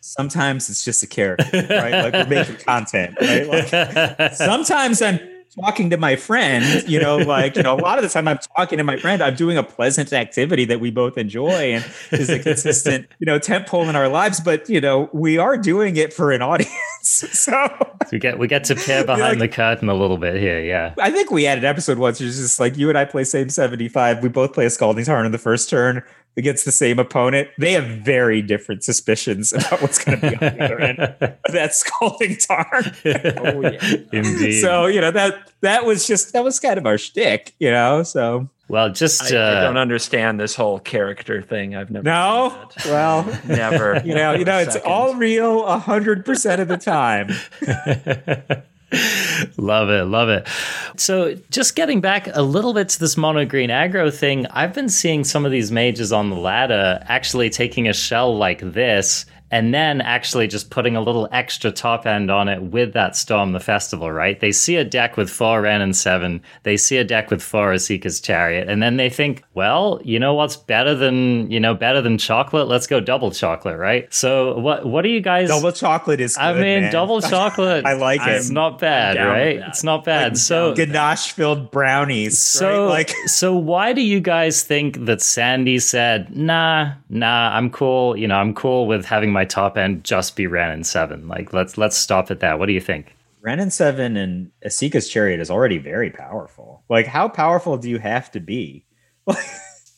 Sometimes it's just a character, right? Like we're making content, right? Like sometimes I'm talking to my friend, you know, like, you know, a lot of the time I'm talking to my friend, I'm doing a pleasant activity that we both enjoy and is a consistent, you know, tent pole in our lives. But, you know, we are doing it for an audience. so we get we get to peer behind like, the curtain a little bit here. Yeah. I think we had an episode once, it's just like you and I play same 75. We both play a scalding tarn in the first turn against the same opponent, they have very different suspicions about what's going to be on the other end of that scalding tarn. oh yeah, indeed. So you know that that was just that was kind of our shtick, you know. So well, just I, uh, I don't understand this whole character thing. I've never. No, well, never. You know, you know, it's all real a hundred percent of the time love it, love it. So, just getting back a little bit to this mono green aggro thing, I've been seeing some of these mages on the ladder actually taking a shell like this and then actually just putting a little extra top end on it with that Storm the Festival, right? They see a deck with four Wrenn and seven, they see a deck with four Esika's Chariot, and then they think, well, you know what's better than, you know, better than chocolate? Let's go double chocolate, right? So what what do you guys Double chocolate is good, I mean, man. double chocolate. I like it. It's not bad, right? It's not bad. so ganache filled brownies. so right? like so why do you guys think that Sandy said, "Nah, nah, I'm cool, you know, I'm cool with having my top end just be Wrenn and 7." Like let's let's stop at that. What do you think? Wrenn and Seven and Esika's Chariot is already very powerful. Like, how powerful do you have to be?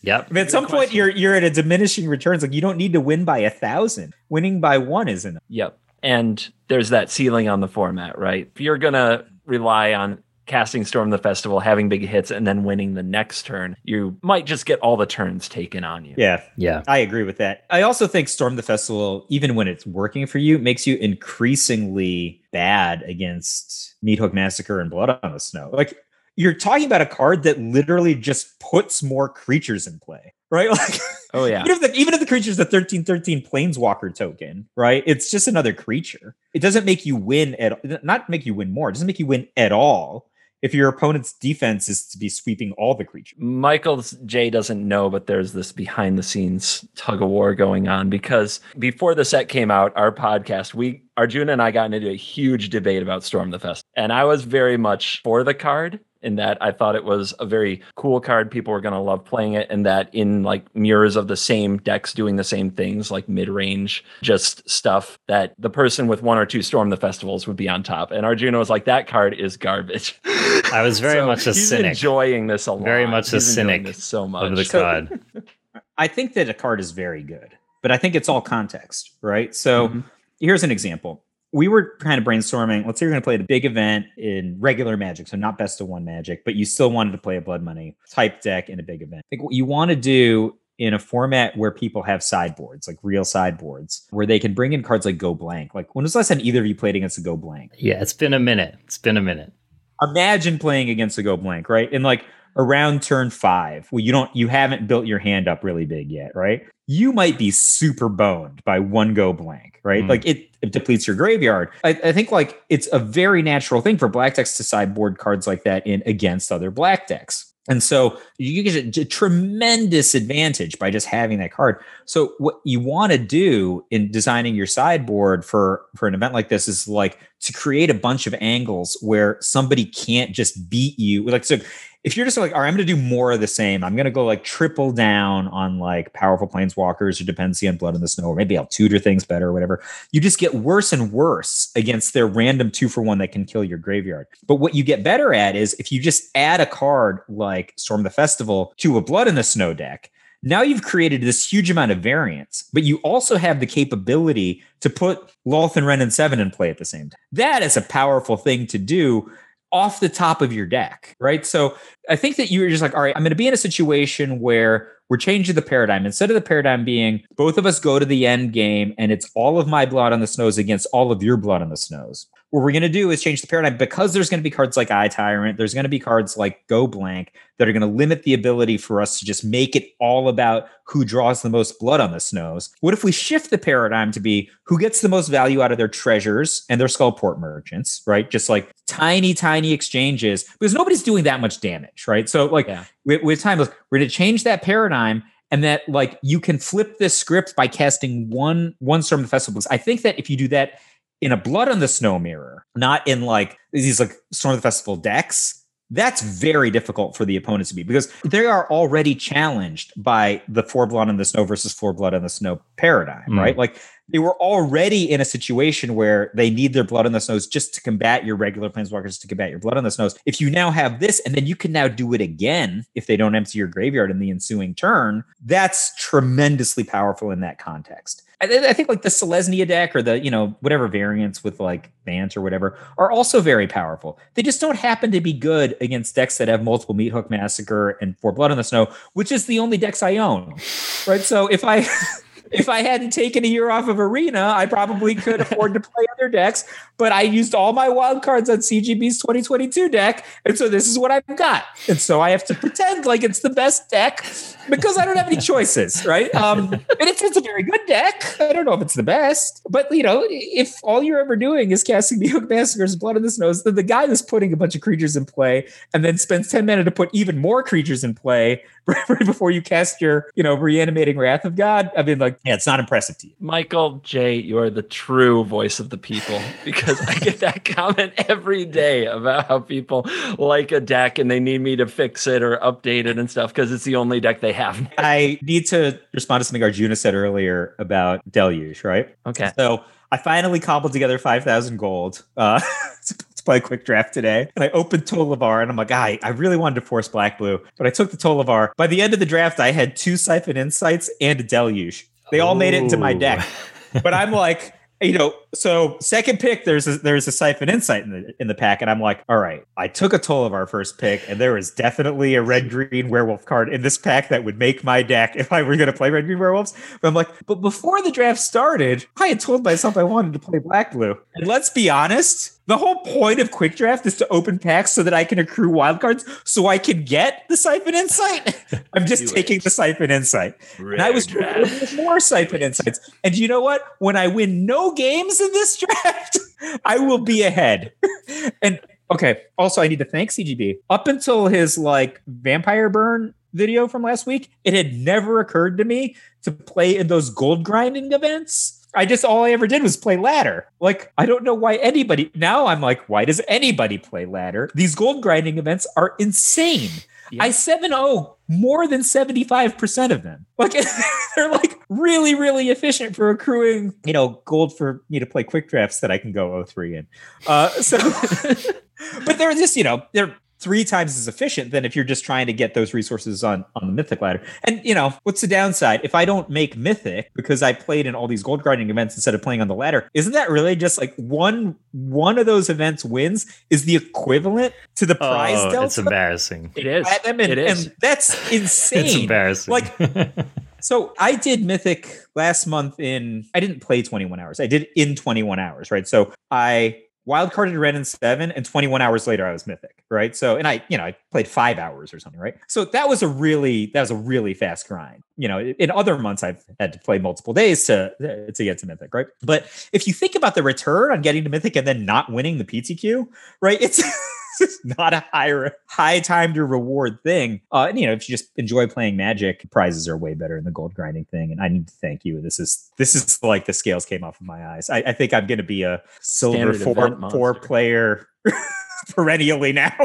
Yep. I mean, at some point, you're you're at a diminishing returns. Like, you don't need to win by a thousand. Winning by one is enough. Yep. And there's that ceiling on the format, right? If you're going to rely on casting Storm the Festival, having big hits, and then winning the next turn, you might just get all the turns taken on you. Yeah, Yeah. I agree with that. I also think Storm the Festival, even when it's working for you, makes you increasingly bad against Meathook Massacre and Blood on the Snow. Like you're talking about a card that literally just puts more creatures in play, right? Like Oh, yeah. even if the even if the creature's a 1313 planeswalker token, right? It's just another creature. It doesn't make you win at not make you win more, it doesn't make you win at all if your opponent's defense is to be sweeping all the creatures. Michael J doesn't know, but there's this behind the scenes tug of war going on because before the set came out, our podcast, we Arjuna and I got into a huge debate about Storm the Fest. And I was very much for the card in that I thought it was a very cool card. People were going to love playing it, and that in like mirrors of the same decks doing the same things, like mid range, just stuff that the person with one or two Storm the Festivals would be on top. And Arjuna was like, that card is garbage. I was very So much a he's cynic enjoying this a lot. Very much a He's enjoying cynic this so much. of the So- card. I think that a card is very good, but I think it's all context, right? So Mhm. here's an example. We were kind of brainstorming. Let's say you're going to play a big event in regular Magic, so not best of one Magic, but you still wanted to play a Blood Money type deck in a big event. I think what you want to do in a format where people have sideboards, like real sideboards, where they can bring in cards like Go Blank. Like when was the last time either of you played against a Go Blank? Yeah, it's been a minute. It's been a minute. imagine playing against a go blank, right? And like around turn five, well, you don't, you haven't built your hand up really big yet, right? You might be super boned by one go blank, right? Mm. Like it, it depletes your graveyard. I, I think like it's a very natural thing for black decks to sideboard cards like that in against other black decks. And so you get a, a tremendous advantage by just having that card. So what you want to do in designing your sideboard for for an event like this is like to create a bunch of angles where somebody can't just beat you. Like so if you're just like, all right, I'm gonna do more of the same. I'm gonna go like triple down on like powerful planeswalkers or dependency on blood in the snow, or maybe I'll tutor things better or whatever. You just get worse and worse against their random two for one that can kill your graveyard. But what you get better at is if you just add a card like Storm the Festival to a blood in the snow deck, now you've created this huge amount of variance, but you also have the capability to put Lolth and Wrenn and Seven in play at the same time. That is a powerful thing to do off the top of your deck, right? So I think that you're just like, all right, I'm going to be in a situation where we're changing the paradigm. Instead of the paradigm being both of us go to the end game and it's all of my blood on the snows against all of your blood on the snows. What we're going to do is change the paradigm because there's going to be cards like Eye Tyrant, there's going to be cards like Go Blank that are going to limit the ability for us to just make it all about who draws the most blood on the snows. What if we shift the paradigm to be who gets the most value out of their treasures and their skullport merchants, right? Just like tiny, tiny exchanges because nobody's doing that much damage, right? So, like, Yeah. with, with we're going to change that paradigm and that like you can flip this script by casting one one storm of the festival books. I think that if you do that in a blood on the snow mirror, not in like these like storm of the festival decks, that's very difficult for the opponents to be because they are already challenged by the four blood on the snow versus four blood on the snow paradigm, Mm. right? Like they were already in a situation where they need their blood on the snows just to combat your regular planeswalkers to combat your blood on the snows. If you now have this, and then you can now do it again if they don't empty your graveyard in the ensuing turn, that's tremendously powerful in that context. I, th- I think like the Selesnya deck or the you know whatever variants with like Bant or whatever are also very powerful. They just don't happen to be good against decks that have multiple Meathook Massacre and Four Blood on the Snow, which is the only decks I own. Right. So if I if I hadn't taken a year off of Arena, I probably could afford to play other decks. But I used all my wild cards on CGB's 2022 deck, and so this is what I've got. And so I have to pretend like it's the best deck because I don't have any choices, right? Um, and it's, it's a very good deck. I don't know if it's the best, but you know, if all you're ever doing is casting the Hook Massacre's Blood in the Snows, then the guy that's putting a bunch of creatures in play and then spends 10 minutes to put even more creatures in play right before you cast your, you know, reanimating Wrath of God. I mean, like, yeah, it's not impressive to you. Michael J, you are the true voice of the people because I get that comment every day about how people like a deck and they need me to fix it or update it and stuff because it's the only deck they have. I need to respond to something Arjuna said earlier about Deluge, right? Okay. So I finally cobbled together 5,000 gold. Uh, to play a quick draft today. And I opened Tovolar and I'm like, I, I really wanted to force black blue, but I took the Tovolar. By the end of the draft, I had two Siphon Insights and a Deluge. They all made it into my deck. But I'm like, you know, so second pick, there's a, there's a siphon insight in the in the pack, and I'm like, all right, I took a Tovolar first pick, and there was definitely a red green werewolf card in this pack that would make my deck if I were going to play red green werewolves. But I'm like, but before the draft started, I had told myself I wanted to play black blue, and let's be honest, the whole point of quick draft is to open packs so that I can accrue wildcards so I can get the siphon insight. I'm just taking it. the siphon insight. And I was more siphon insights. And you know what? When I win no games in this draft, I will be ahead. and okay, also I need to thank CGB. Up until his like vampire burn video from last week, it had never occurred to me to play in those gold grinding events. I just all I ever did was play ladder. Like I don't know why anybody now I'm like, why does anybody play ladder? These gold grinding events are insane. Yeah. I 7-0 more than 75% of them. Like they're like really, really efficient for accruing, you know, gold for me to play quick drafts that I can go 03 in. Uh so but they're just, you know, they're three times as efficient than if you're just trying to get those resources on on the mythic ladder. And you know, what's the downside? If I don't make mythic because I played in all these gold grinding events instead of playing on the ladder, isn't that really just like one one of those events wins is the equivalent to the prize Oh, delta? it's embarrassing. It is. And, it is. and that's insane. It's embarrassing. Like- So I did Mythic last month in I didn't play 21 hours. I did in 21 hours, right? So I wildcarded Wrenn and seven, and 21 hours later I was Mythic, right? So and I, you know, I played five hours or something, right? So that was a really that was a really fast grind. You know, in other months I've had to play multiple days to to get to Mythic, right? But if you think about the return on getting to Mythic and then not winning the PTQ, right? It's it's not a high high time to reward thing. Uh, and you know, if you just enjoy playing Magic, prizes are way better in the gold grinding thing. And I need to thank you. This is this is like the scales came off of my eyes. I, I think I'm going to be a silver Standard four four player perennially now.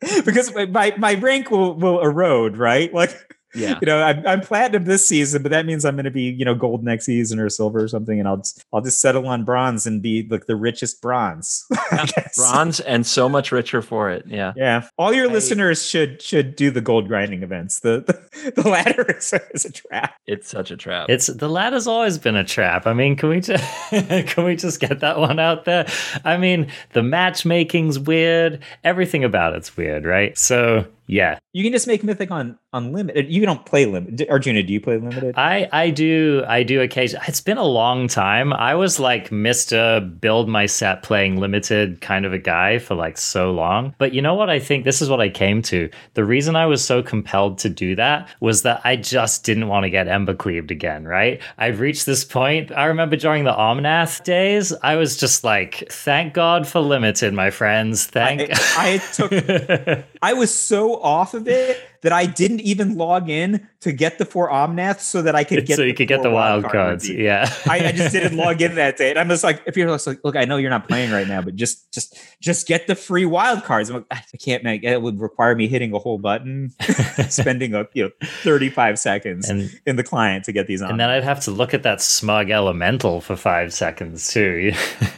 because my, my my rank will will erode, right? Like yeah. you know, I'm, I'm platinum this season, but that means I'm going to be, you know, gold next season or silver or something, and I'll just, I'll just settle on bronze and be like the richest bronze. I guess. Bronze and so much richer for it. Yeah. Yeah, all your I- listeners should should do the gold grinding events. The the, the ladder is a, is a trap. It's such a trap. It's the ladder's always been a trap. I mean, can we just can we just get that one out there? I mean, the matchmaking's weird. Everything about it's weird, right? So yeah, You can just make mythic on unlimited. You don't play limited. Arjuna, do you play limited? I I do I do occasionally. It's been a long time. I was like Mister Build My Set playing limited kind of a guy for like so long. But you know what? I think this is what I came to. The reason I was so compelled to do that was that I just didn't want to get Embercleaved again. Right? I've reached this point. I remember during the Omnath days, I was just like, thank God for limited, my friends. Thank. I, I took. I was so off of it that I didn't even log in to get the four omnaths so that I could get so you the could get the wild card cards. Yeah. I, I just didn't log in that day. And I'm just like, if you're like, look, I know you're not playing right now, but just just just get the free wild cards. I'm like, I can't make it would require me hitting a whole button, spending a you know 35 seconds and in the client to get these on. And then I'd have to look at that smug elemental for five seconds too.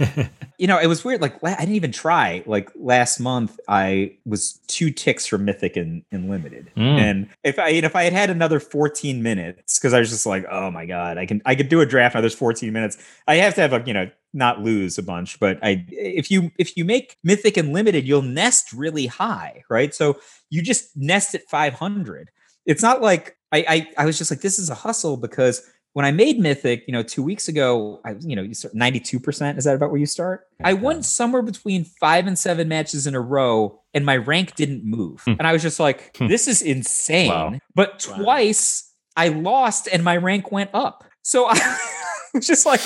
you know, it was weird. Like I didn't even try. Like last month, I was two ticks from Mythic and, and Limited, Mm. and if I if I had had another 14 minutes, because I was just like, oh my god, I can I could do a draft now. There's 14 minutes. I have to have a you know not lose a bunch, but I if you if you make Mythic and Limited, you'll nest really high, right? So you just nest at 500. It's not like I I, I was just like this is a hustle because when I made Mythic, you know, two weeks ago, I you know, you start 92%. Is that about where you start? I won somewhere between five and seven matches in a row, and my rank didn't move. Hmm. and I was just like, Hmm. this is insane. Wow. But Wow. twice I lost and my rank went up. So I was just like,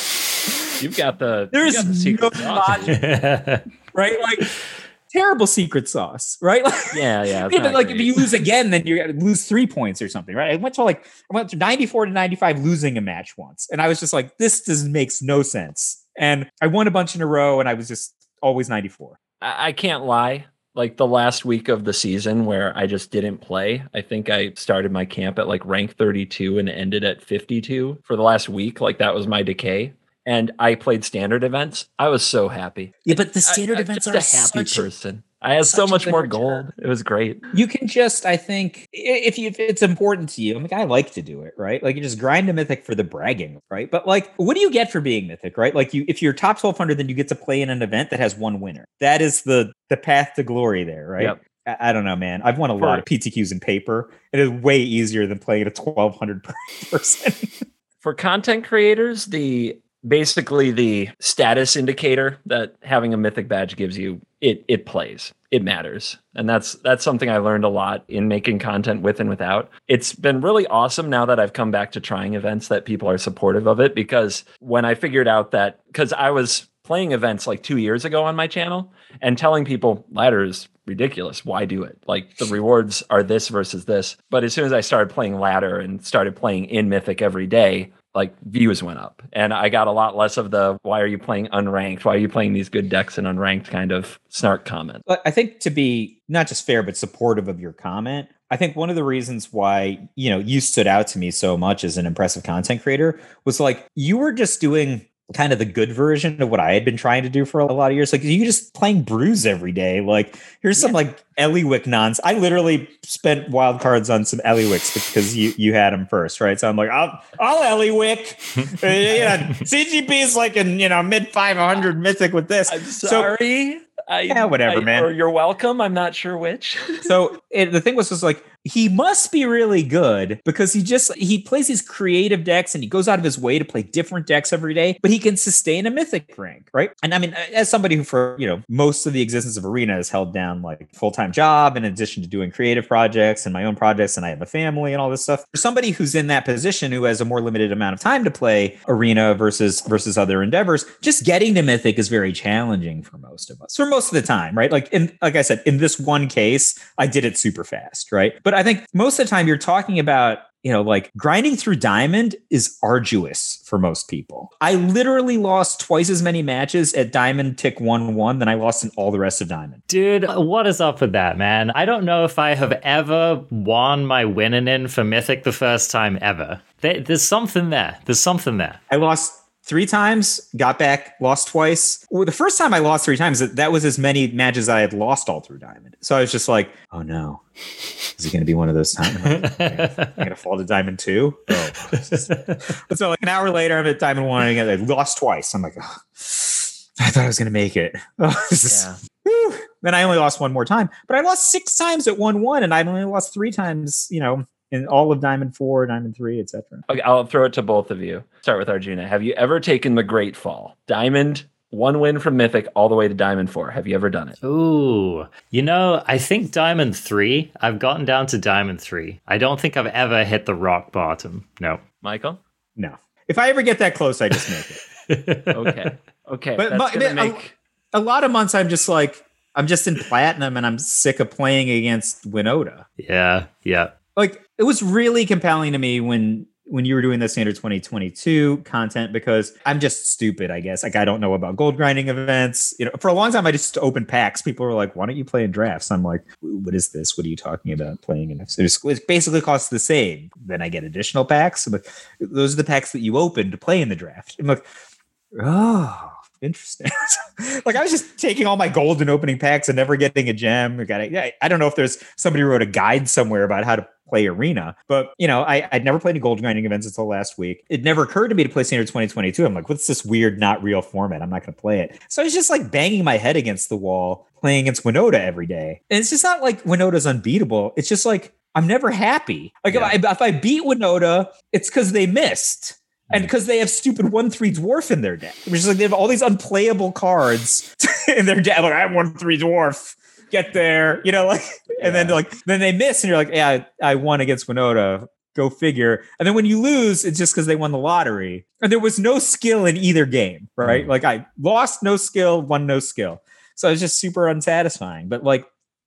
You've got the There's you got the secret no logic. right? Like terrible secret sauce, right? Like, Yeah, yeah. yeah, but like great. if you lose again, then you lose three points or something, right? I went to like I went to 94 to 95 losing a match once. And I was just like, this does makes no sense. And I won a bunch in a row and I was just always 94. I, I can't lie. Like the last week of the season where I just didn't play, I think I started my camp at like rank 32 and ended at 52 for the last week. Like that was my decay. And I played standard events. I was so happy. Yeah, but the I- standard I'm events just are a happy such person. I had so much more gold. It was great. you can just i think if you if it's important to you i mean i like to do it right? Like you just grind a mythic for the bragging right? But like what do you get for being mythic right? Like you if you're top 1200 then you get to play in an event that has one winner. That is the the path to glory there right? Yep. I, I don't know man. I've won a lot of ptqs in paper. It is way easier than playing at a 1200 per person. For content creators, the basically the status indicator that having a mythic badge gives you, it it plays. It matters. And that's that's something I learned a lot in making content with and without. It's been really awesome now that I've come back to trying events that people are supportive of it because when I figured out that cuz I was playing events like 2 years ago on my channel and telling people ladder is ridiculous. Why do it? Like the rewards are this versus this. But as soon as I started playing ladder and started playing in Mythic every day, like views went up. And I got a lot less of the why are you playing unranked? Why are you playing these good decks in unranked kind of snark comment. But I think to be not just fair, but supportive of your comment, I think one of the reasons why, you know, you stood out to me so much as an impressive content creator was like you were just doing kind of the good version of what I had been trying to do for a lot of years. Like you just playing brews every day. Like here's some like Ellywick nonsense. I literally spent wild cards on some Ellywicks because you you had them first, right? So I'm like, I'll I'll Ellywick. uh, yeah, CGB is like in you know mid 500 mythic with this. I'm So- sorry. I, Yeah, whatever, I- man. Or you're welcome. I'm not sure which. so it, the thing was just like he must be really good because he just he plays these creative decks and he goes out of his way to play different decks every day but he can sustain a mythic rank right? And i mean as somebody who for you know most of the existence of arena has held down like full-time job in addition to doing creative projects and my own projects and i have a family and all this stuff for somebody who's in that position who has a more limited amount of time to play arena versus versus other endeavors just getting to mythic is very challenging for most of us for most of the time right? Like in like i said in this one case i did it super fast right? But i think most of the time you're talking about you know like grinding through diamond is arduous for most people i literally lost twice as many matches at diamond tick 1-1 than i lost in all the rest of diamond Dude, what is up with that, man? I don't know if I have ever won my winning in for Mythic the first time ever. There- There's something there. There's something there. I lost three times, got back, lost twice. Well, the first time I lost three times, that was as many matches I had lost all through Diamond. So I was just like, oh no, is it going to be one of those times? I'm going to fall to Diamond two. Oh. so like an hour later, I'm at Diamond one and I lost twice. I'm like, oh, I thought I was going to make it. Oh, Yeah. whew. Then I only lost one more time, but I lost six times at one one, and I only lost three times. You know. In all of Diamond Four, Diamond Three, etc. Okay, I'll throw it to both of you. Start with Arjuna. Have you ever taken the Great Fall? Diamond, one win from Mythic, all the way to Diamond 4. Have you ever done it? Ooh, you know, I think Diamond 3, I've gotten down to Diamond 3. I don't think I've ever hit the rock bottom. No. Michael? No. If I ever get that close, I just make it. Okay. Okay. But- that's but- gonna but I- make a lot of months I'm just like I'm just in platinum and I'm sick of playing against Winota. yeah, yeah. Like it was really compelling to me when when you were doing the standard 2022 content because I'm just stupid, I guess. Like I don't know about gold grinding events. You know, for a long time I just opened packs. People were like, "Why don't you play in drafts?" I'm like, "What is this? What are you talking about playing in?" So it basically costs the same. Then I get additional packs. But those are the packs that you open to play in the draft. I'm like, oh, interesting. like I was just taking all my gold and opening packs and never getting a gem. I got it. Yeah, I don't know if there's somebody wrote a guide somewhere about how to play arena, but you know, I, I'd never played any gold grinding events until last week. It never occurred to me to play standard 2022. I'm like, what's this weird, not real format? I'm not going to play it. So I was just like banging my head against the wall, playing against Winota every day. And it's just not like Winota's unbeatable. It's just like I'm never happy. Like Yeah. if, I, if I beat Winota, it's because they missed. And because they have stupid one three dwarf in their deck, which is like they have all these unplayable cards in their deck. Like I have one three dwarf, get there, you know, like, and then like then they miss, and you're like, yeah, I, I won against Winota. Go figure. And then when you lose, it's just because they won the lottery, and there was no skill in either game, right? Mm. Like I lost no skill, won no skill, so it was just super unsatisfying. But like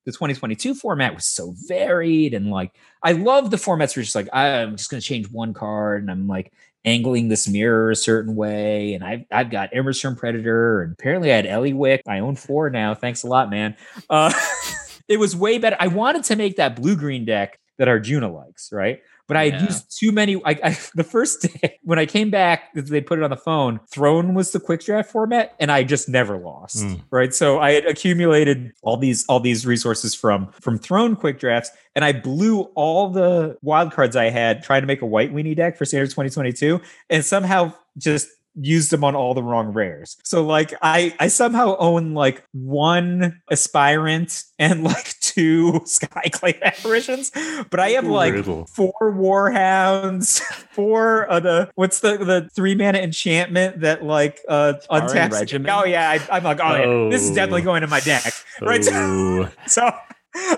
the 2022 format was so varied and like I love the formats where it's just like I'm just gonna change one card and I'm like angling this mirror a certain way and I've I've got Immersturm Predator and apparently I had Ellywick. I own four now. Thanks a lot, man. Uh, it was way better. I wanted to make that blue green deck that Arjuna likes, right? But I had Yeah. used too many. I, I the first day when I came back, they put it on the phone. Throne was the quick draft format, and I just never lost. Mm. Right, so I had accumulated all these all these resources from from Throne quick drafts, and I blew all the wild cards I had trying to make a white weenie deck for Standard 2022, and somehow just used them on all the wrong rares. So like I I somehow own like one aspirant and like two skyclave apparitions, but I have like Brutal. four warhounds, four uh, the what's the the three mana enchantment that like uh Sparring untaps. Oh yeah, I, I'm like oh, yeah, this is definitely Oh. going in my deck, right? So- so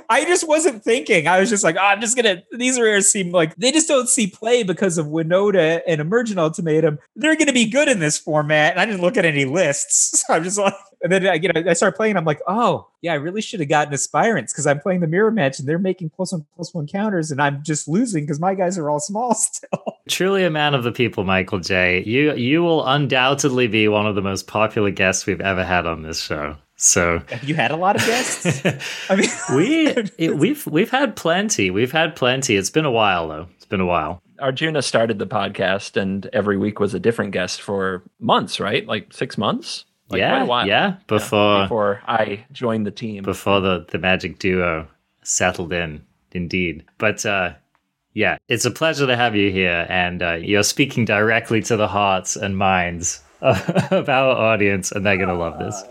I just wasn't thinking. I was just like, oh, I'm just gonna. These rares seem like they just don't see play because of Winota and Emergent Ultimatum. They're gonna be good in this format, and I didn't look at any lists. So I'm just like, and then I you know I start playing. I'm like, oh yeah, I really should have gotten aspirants because I'm playing the mirror match and they're making plus one plus one counters, and I'm just losing because my guys are all small still. Truly a man of the people, Michael J. You you will undoubtedly be one of the most popular guests we've ever had on this show. So Have you had a lot of guests? I mean, we it, we've we've had plenty. We've had plenty. It's been a while though. It's been a while. Arjuna started the podcast, and every week was a different guest for months, right? Like six months. Like quite yeah, a while. yeah. Before before I joined the team. before the the magic duo settled in, indeed. But uh, yeah, it's a pleasure to have you here, and uh, you're speaking directly to the hearts and minds of our audience, and they're gonna love this.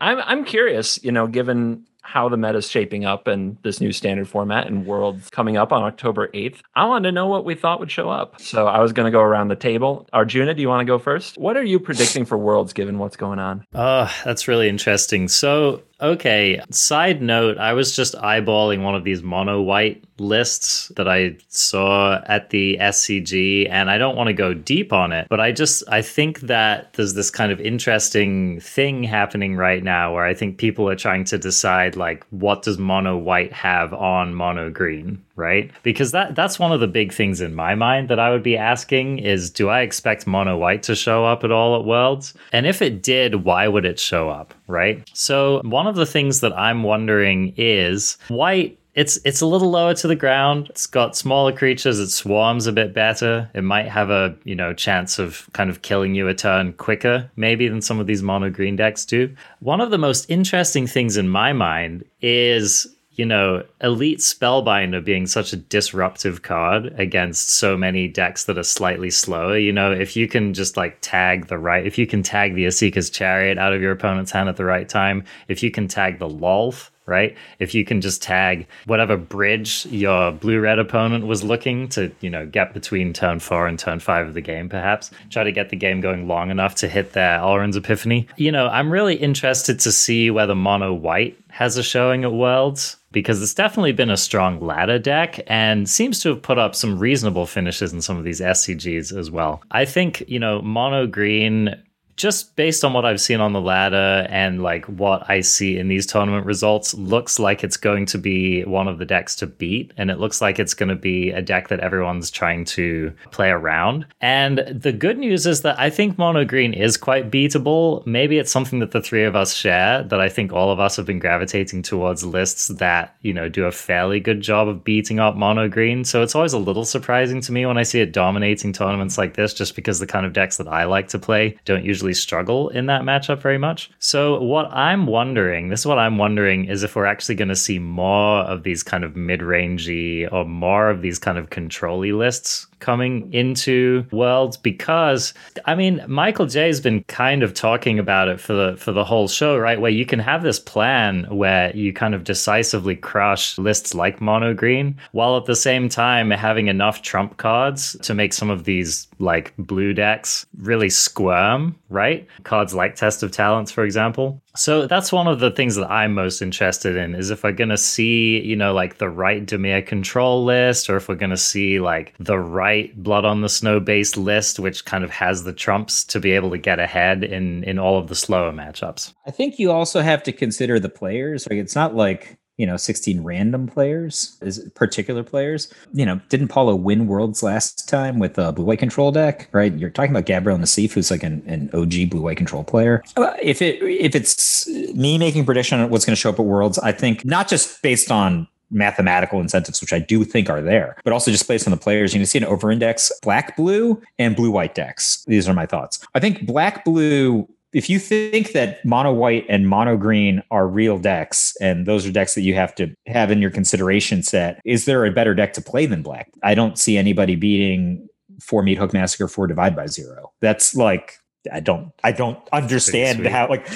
I'm I'm curious, you know, given how the meta meta's shaping up and this new standard format and worlds coming up on October 8th. I wanted to know what we thought would show up. So I was going to go around the table. Arjuna, do you want to go first? What are you predicting for worlds given what's going on? Oh, that's really interesting. So, okay, side note, I was just eyeballing one of these mono white lists that I saw at the SCG, and I don't want to go deep on it, but I just I think that there's this kind of interesting thing happening right now where I think people are trying to decide like what does mono white have on mono green, right? Because that that's one of the big things in my mind that I would be asking is do I expect mono white to show up at all at Worlds? And if it did, why would it show up, right? So one of the things that I'm wondering is white it's it's a little lower to the ground. It's got smaller creatures. It swarms a bit better. It might have a you know chance of kind of killing you a turn quicker, maybe than some of these mono green decks do. One of the most interesting things in my mind is you know, Elite Spellbinder being such a disruptive card against so many decks that are slightly slower. You know, if you can just like tag the right, if you can tag the Esika's Chariot out of your opponent's hand at the right time, if you can tag the Lolth, right? If you can just tag whatever bridge your blue red opponent was looking to, you know, get between turn four and turn five of the game, perhaps try to get the game going long enough to hit their Alrund's Epiphany. You know, I'm really interested to see whether mono white has a showing at Worlds because it's definitely been a strong ladder deck and seems to have put up some reasonable finishes in some of these SCGs as well. I think, you know, mono green just based on what I've seen on the ladder and like what I see in these tournament results, looks like it's going to be one of the decks to beat. And it looks like it's going to be a deck that everyone's trying to play around. And the good news is that I think mono green is quite beatable. Maybe it's something that the three of us share, that I think all of us have been gravitating towards lists that, you know, do a fairly good job of beating up mono green. So it's always a little surprising to me when I see it dominating tournaments like this, just because the kind of decks that I like to play don't usually struggle in that matchup very much. So, what I'm wondering, this is what I'm wondering, is if we're actually going to see more of these kind of mid rangey or more of these kind of controlly lists coming into worlds because I mean Michael J's been kind of talking about it for the for the whole show, right? Where you can have this plan where you kind of decisively crush lists like mono green while at the same time having enough trump cards to make some of these like blue decks really squirm, right? Cards like Test of Talents, for example. So that's one of the things that I'm most interested in is if we're going to see, you know, like the right Dimir control list or if we're going to see like the right Blood on the Snow based list, which kind of has the trumps to be able to get ahead in, in all of the slower matchups. I think you also have to consider the players. Like it's not like you know 16 random players is particular players you know didn't paulo win worlds last time with a blue white control deck right you're talking about gabriel nassif who's like an, an og blue white control player if it if it's me making prediction on what's going to show up at worlds i think not just based on mathematical incentives, which I do think are there, but also just based on the players. You can see an over index black blue and blue white decks. These are my thoughts. I think black blue if you think that mono white and mono green are real decks and those are decks that you have to have in your consideration set, is there a better deck to play than black? I don't see anybody beating four meathook massacre four divide by zero. That's like I don't I don't understand how like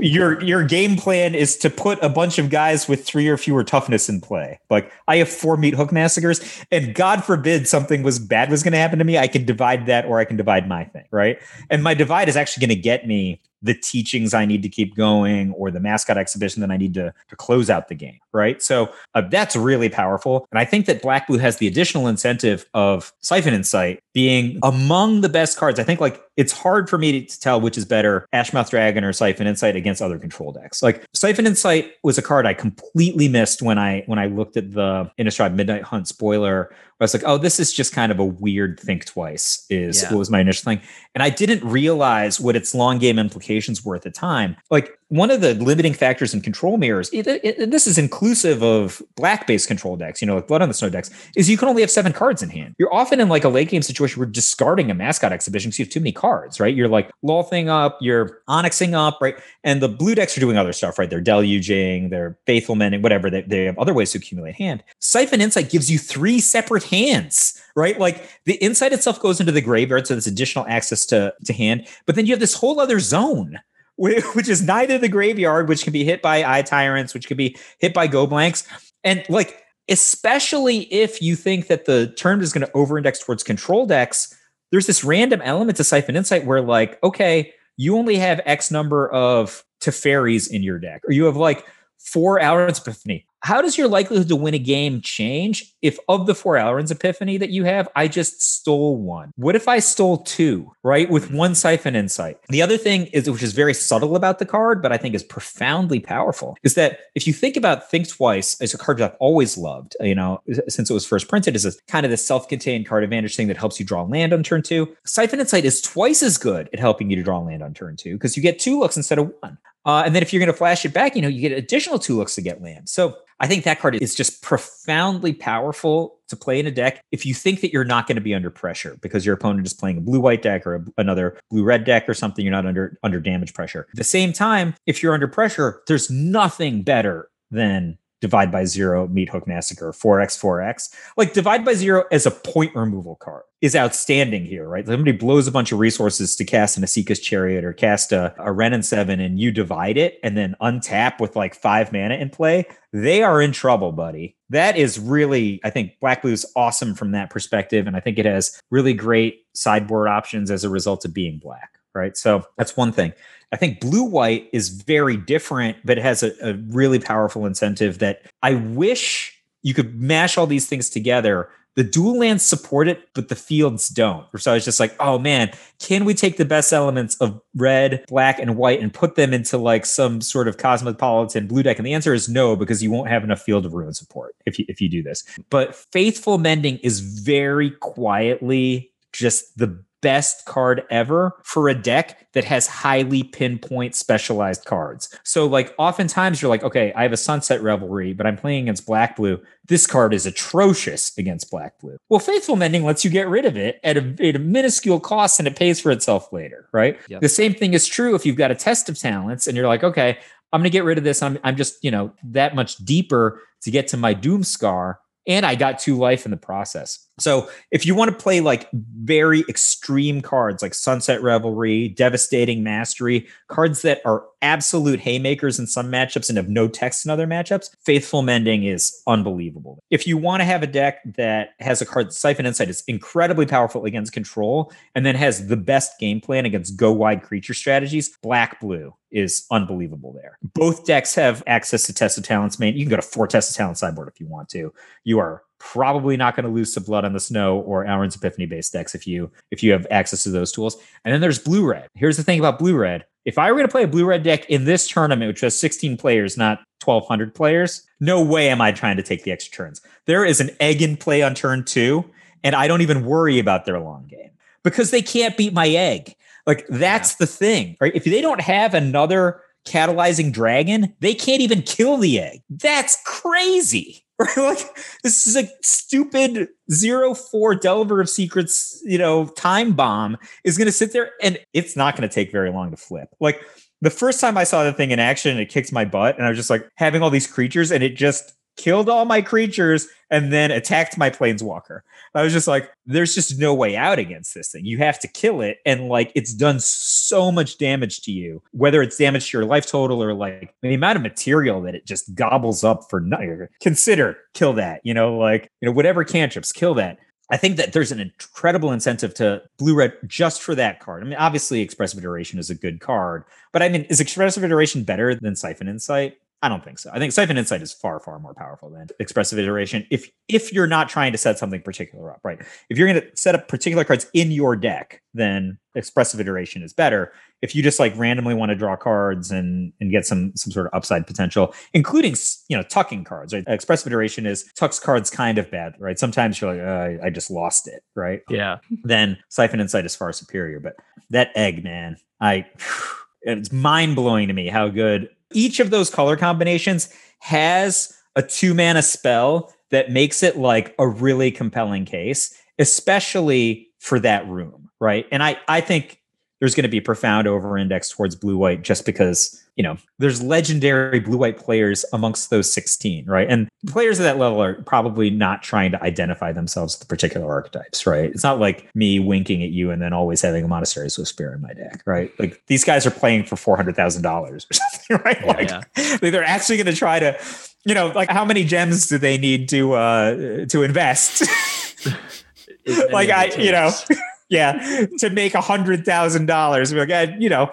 your your game plan is to put a bunch of guys with three or fewer toughness in play. Like I have four meathook massacres, and God forbid something was bad was going to happen to me. I can divide that, or I can divide my thing, right? And my divide is actually going to get me the teachings I need to keep going or the mascot exhibition that I need to, to close out the game, right? So uh, that's really powerful. And I think that Black Blue has the additional incentive of Siphon Insight being among the best cards. I think like it's hard for me to tell which is better, Ashmouth Dragon or Siphon Insight against other control decks. Like Siphon Insight was a card I completely missed when I when I looked at the Innistrad Midnight Hunt spoiler I was like, oh, this is just kind of a weird think twice, is yeah. what was my initial thing. And I didn't realize what its long game implications were at the time. Like one of the limiting factors in control mirrors, it, it, this is inclusive of black based control decks, you know, like blood on the snow decks, is you can only have seven cards in hand. You're often in like a late game situation where discarding a mascot exhibition because you have too many cards, right? You're like Lolthing up, you're onyxing up, right? And the blue decks are doing other stuff, right? They're deluging, they're faithful mending, whatever. They, they have other ways to accumulate hand. Siphon Insight gives you three separate hands right? Like the insight itself goes into the graveyard, so there's additional access to, to hand. But then you have this whole other zone which is of the Graveyard, which can be hit by Eye Tyrants, which could be hit by Go Blanks. And like, especially if you think that the term is going to over index towards control decks, there's this random element to Siphon Insight where, like, okay, you only have X number of Teferis in your deck, or you have like four Alrund's Epiphany how does your likelihood to win a game change if of the four Alrund's Epiphany that you have, I just stole one? What if I stole two, right? With one Siphon Insight. The other thing is, which is very subtle about the card, but I think is profoundly powerful, is that if you think about Think Twice as a card that I've always loved, you know, since it was first printed as a kind of the self-contained card advantage thing that helps you draw land on turn two, Siphon Insight is twice as good at helping you to draw land on turn two because you get two looks instead of one. Uh, and then if you're going to flash it back, you know, you get additional two looks to get land. So I think that card is just profoundly powerful to play in a deck if you think that you're not going to be under pressure because your opponent is playing a blue white deck or a, another blue red deck or something you're not under under damage pressure. At the same time, if you're under pressure, there's nothing better than divide by zero, Meathook Massacre, 4x, 4x. Like divide by zero as a point removal card is outstanding here, right? Somebody blows a bunch of resources to cast an Esika's Chariot or cast a, a and Seven and you divide it and then untap with like five mana in play. They are in trouble, buddy. That is really, I think Black Blue's awesome from that perspective. And I think it has really great sideboard options as a result of being black right? So that's one thing. I think blue white is very different, but it has a, a really powerful incentive that I wish you could mash all these things together the dual lands support it, but the fields don't. So I was just like, oh man, can we take the best elements of red, black, and white and put them into like some sort of cosmopolitan blue deck? And the answer is no, because you won't have enough field of ruin support if you if you do this. But faithful mending is very quietly just the best card ever for a deck that has highly pinpoint specialized cards. So, like, oftentimes you're like, okay, I have a Sunset Revelry, but I'm playing against Black Blue. This card is atrocious against Black Blue. Well, Faithful Mending lets you get rid of it at a, at a minuscule cost and it pays for itself later, right? Yep. The same thing is true if you've got a test of talents and you're like, okay, I'm going to get rid of this. I'm, I'm just, you know, that much deeper to get to my Doomskar. And I got two life in the process. So if you want to play like very extreme cards like Sunset Revelry, Devastating Mastery, cards that are absolute haymakers in some matchups and have no text in other matchups, Faithful Mending is unbelievable. If you want to have a deck that has a card, Siphon Insight is incredibly powerful against control and then has the best game plan against go wide creature strategies, Black Blue is unbelievable there. Both decks have access to Test of Talents main. You can go to four Test of Talents sideboard if you want to. You are probably not going to lose to Blood on the Snow or Alrund's Epiphany based decks if you if you have access to those tools. And then there's blue red. Here's the thing about blue red. If I were going to play a blue red deck in this tournament, which has 16 players, not 1,200 players, no way am I trying to take the extra turns. There is an egg in play on turn two, and I don't even worry about their long game because they can't beat my egg. Like that's yeah. the thing, right? If they don't have another catalyzing dragon, they can't even kill the egg. That's crazy. Right? Like this is a stupid zero four Delver of Secrets, you know, time bomb is gonna sit there and it's not gonna take very long to flip. Like the first time I saw the thing in action, it kicked my butt, and I was just like having all these creatures, and it just killed all my creatures and then attacked my planeswalker. I was just like, there's just no way out against this thing. You have to kill it. And like, it's done so much damage to you, whether it's damage to your life total or like the amount of material that it just gobbles up for nothing. Consider kill that, you know, like, you know, whatever cantrips, kill that. I think that there's an incredible incentive to blue red just for that card. I mean, obviously, Expressive Iteration is a good card, but I mean, is Expressive Iteration better than Siphon Insight? I don't think so. I think Siphon Insight is far, far more powerful than Expressive Iteration. If if you're not trying to set something particular up, right? If you're going to set up particular cards in your deck, then Expressive Iteration is better. If you just like randomly want to draw cards and and get some some sort of upside potential, including you know tucking cards, right? Expressive Iteration is tucks cards kind of bad, right? Sometimes you're like, uh, I just lost it, right? Yeah. Then Siphon Insight is far superior, but that egg, man, I. It's mind blowing to me how good each of those color combinations has a two mana spell that makes it like a really compelling case, especially for that room, right? And I I think there's going to be profound over index towards blue white just because you know there's legendary blue white players amongst those 16 right? And players at that level are probably not trying to identify themselves with particular archetypes right? It's not like me winking at you and then always having a monastery Swiss spear in my deck right? Like these guys are playing for $400000 or something right? Yeah, like yeah. they're actually going to try to you know like how many gems do they need to uh to invest? Like i you know yeah, to make a hundred thousand dollars. we're Like, uh, you know,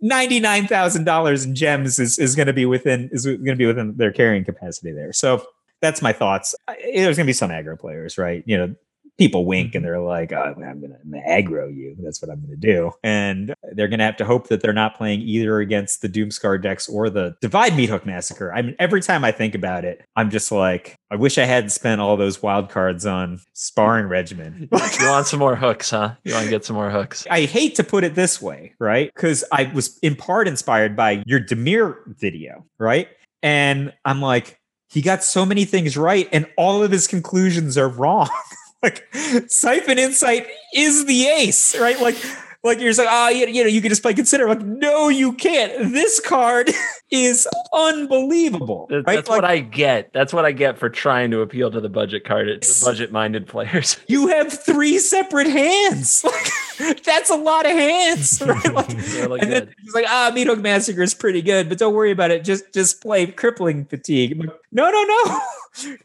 ninety nine thousand dollars in gems is, is going to be within is going to be within their carrying capacity there. So that's my thoughts. There's going to be some aggro players, right? You know, people wink and mm-hmm. they're like, oh, I'm going to aggro you. That's what I'm going to do. And they're going to have to hope that they're not playing either against the Doomskar decks or the Divide Meathook Massacre. I mean, every time I think about it, I'm just like, I wish I hadn't spent all those wild cards on sparring regimen. you want some more hooks, huh? You want to get some more hooks. I hate to put it this way, right? Because I was in part inspired by your Dimir video, right? And I'm like, he got so many things right, and all of his conclusions are wrong. like siphon insight is the ace, right? Like like you're like, oh, ah, you, you know, you can just play consider. Like, no, you can't. This card is unbelievable. That's right? what I get. That's what I get for trying to appeal to the budget card, the budget-minded players. You have three separate hands. Like, that's a lot of hands, right? Like, really and then he's like, ah, Meathook Massacre is pretty good, but don't worry about it. Just just play Crippling Fatigue. Like, no, no, no.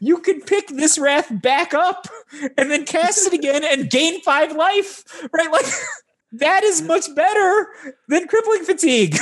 You can pick this wrath back up and then cast it again and gain five life, right? Like that is much better than crippling fatigue.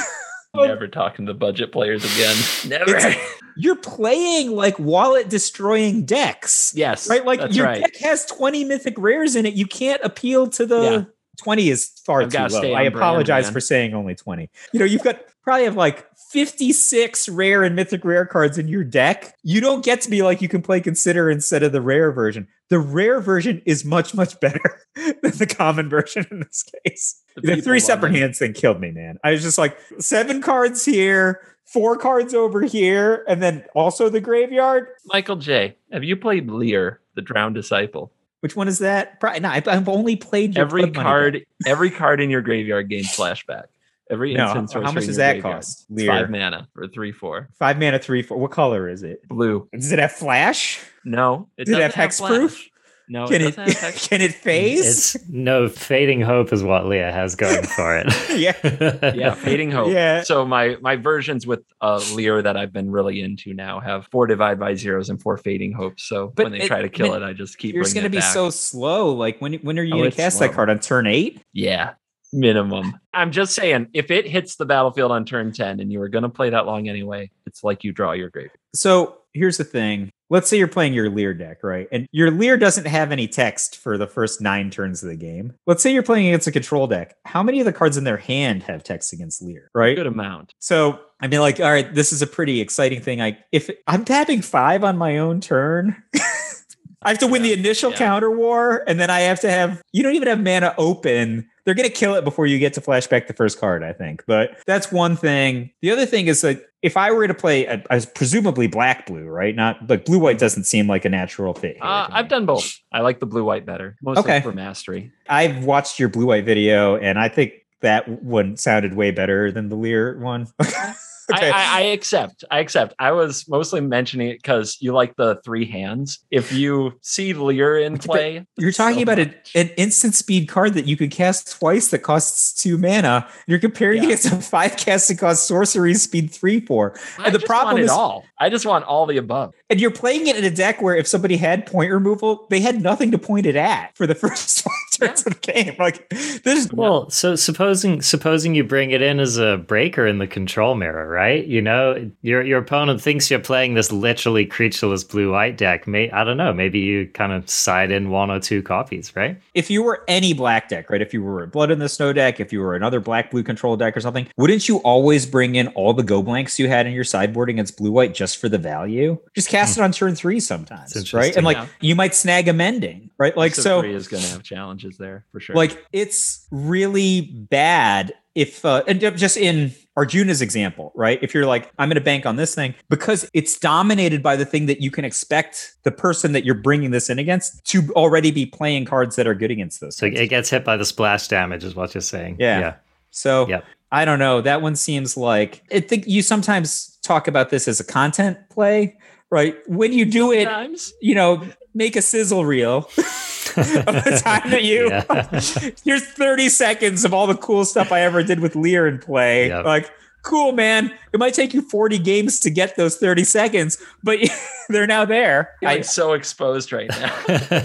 Never talking to budget players again. Never. It's, you're playing like wallet destroying decks. Yes. Right? Like your right. deck has 20 mythic rares in it. You can't appeal to the yeah. 20 is far I've too low. I on brand, apologize for saying only 20. You know, you've got probably have like 56 rare and mythic rare cards in your deck. You don't get to be like you can play consider instead of the rare version. The rare version is much, much better than the common version in this case. The The, three separate it. hands thing killed me, man. I was just like seven cards here, four cards over here, and then also the graveyard. Michael J. Have you played Lier, the Drowned Disciple? Which one is that? Probably not. I've, only played your every card, every card in your graveyard gains flashback. Every No, instant how much does that graveyard. cost? Lier. five mana for three four Five mana, three, four. What color is it? blue. Does it have flash? No, it Does it have hexproof? flash. No, Can it it, doesn't have hex. can it phase? It's no fading hope is what Lier has going for it. yeah. yeah, fading hope. Yeah. So my my versions with uh Lier that I've been really into now have four divide by zeros and four fading hopes. So But when they it- try to kill but it, I just keep. You're going to be back. so slow. Like when when are you Oh, going to cast that card on turn eight? Yeah, minimum. I'm just saying, if it hits the battlefield on turn 10 and you were going to play that long anyway, it's like you draw your grave. So here's the thing. Let's say you're playing your Lier deck, right? And your Lier doesn't have any text for the first nine turns of the game. Let's say you're playing against a control deck. How many of the cards in their hand have text against Lier, right? Good amount. So I mean, like, all right, this is a pretty exciting thing. I if I'm tapping five on my own turn, I have to win the initial yeah. counter war, and then I have to have you don't even have mana open. They're gonna kill it before you get to flashback the first card, I think. But that's one thing. The other thing is that if I were to play, a, a presumably black blue, right? Not like blue white doesn't seem like a natural fit. Uh. I've done both. I like the blue white better, mostly Okay. for mastery. I've watched your blue white video, and I think that one sounded way better than the Lier one. I, I, I accept. I accept. I was mostly mentioning it because you like the three hands. If you see Lier in play, You're talking so about a, an instant speed card that you could cast twice that costs two mana. You're comparing Yeah. it to five cast that costs sorcery speed three, four. I the problem want it is- all. I just want all the above. And you're playing it in a deck where if somebody had point removal, they had nothing to point it at for the first five turns of the game. Like there's Well, so supposing supposing you bring it in as a breaker in the control mirror, right? You know, your your opponent thinks you're playing this literally creatureless blue white deck. May I don't know, maybe you kind of side in one or two copies, right? if you were any black deck, right? If you were a Blood in the Snow deck, if you were another black blue control deck or something, wouldn't you always bring in all the go blanks you had in your sideboard against blue white just for the value? Just cast it on turn three sometimes, right? And like interesting, you might snag amending, right? Like So so, three is going to have challenges there for sure. like it's really bad if uh, and just in Arjuna's example, right? If you're like, I'm going to bank on this thing because it's dominated by the thing that you can expect the person that you're bringing this in against to already be playing cards that are good against those. So kinds it gets hit by the splash damage, is what you're saying. Yeah. So Yep. I don't know. That one seems like I think you sometimes talk about this as a content play, right? When you do it, Sometimes. you know, make a sizzle reel of the time that you Yeah. here's 30 seconds of all the cool stuff I ever did with Lier in play. Yep. Like, cool, man. It might take you 40 games to get those 30 seconds, but they're now there. I'm I, so exposed right now.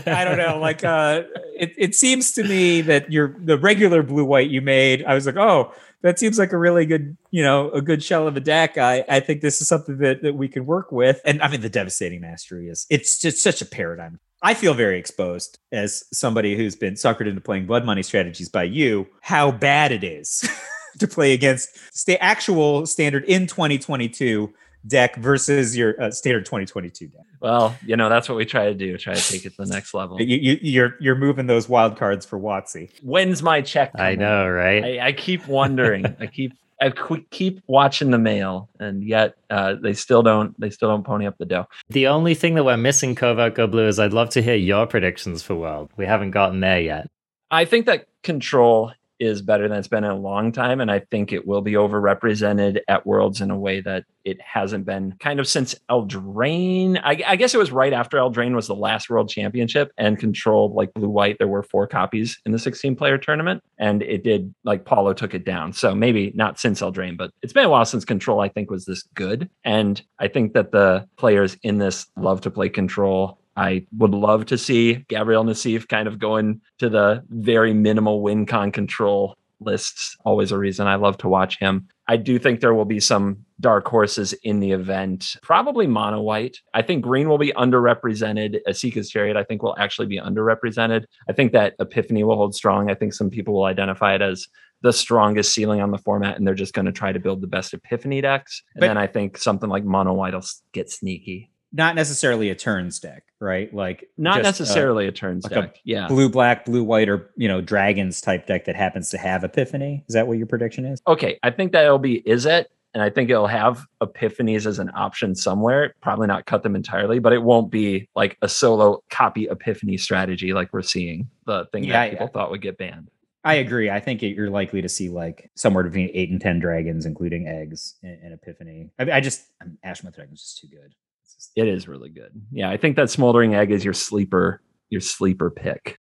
I don't know. Like, uh, it, it seems to me that your the regular blue white you made, I was like, oh, that seems like a really good, you know, a good shell of a deck. I, I think this is something that, that we can work with. And I mean, the devastating mastery is it's just such a paradigm. I feel very exposed as somebody who's been suckered into playing blood money strategies by you, how bad it is to play against sta- actual standard in 2022 deck versus your uh, standard 2022 deck. Well, you know, that's what we try to do. Try to take it to the next level. You, you, you're you're moving those wild cards for Watsy. When's my check? I know, right? I, I keep wondering. I keep I keep watching the mail, and yet uh, they still don't. They still don't pony up the dough. The only thing that we're missing, Covert Go Blue, is I'd love to hear your predictions for World. We haven't gotten there yet. I think that control is better than it's been in a long time, and I think it will be overrepresented at Worlds in a way that it hasn't been kind of since Eldraine. I, I guess it was right after Eldraine was the last World Championship, and control like blue white. There were four copies in the 16 player tournament, and it did like Paulo took it down. So maybe not since Eldraine, but it's been a while since control. I think was this good, and I think that the players in this love to play control. I would love to see Gabriel Nassif kind of going to the very minimal win con control lists. Always a reason I love to watch him. I do think there will be some dark horses in the event. Probably mono white. I think green will be underrepresented. Esika's Chariot, I think, will actually be underrepresented. I think that Epiphany will hold strong. I think some people will identify it as the strongest ceiling on the format, and they're just going to try to build the best Epiphany decks. And But- then I think something like mono white will get sneaky. Not necessarily a turns deck, right? Like Not necessarily a turns like a deck. yeah. blue black, blue white, or you know dragons type deck that happens to have Epiphany. Is that what your prediction is? okay, I think that it'll be Izzet, and I think it'll have epiphanies as an option somewhere. Probably not cut them entirely, but it won't be like a solo copy epiphany strategy like we're seeing the thing Yeah, that people thought would get banned. I agree. I think it, you're likely to see like somewhere between eight and ten dragons, including eggs and, in Epiphany. I, I just um, Ashmouth Dragon's just too good. It is really good. Yeah, I think that smoldering egg is your sleeper, your sleeper pick.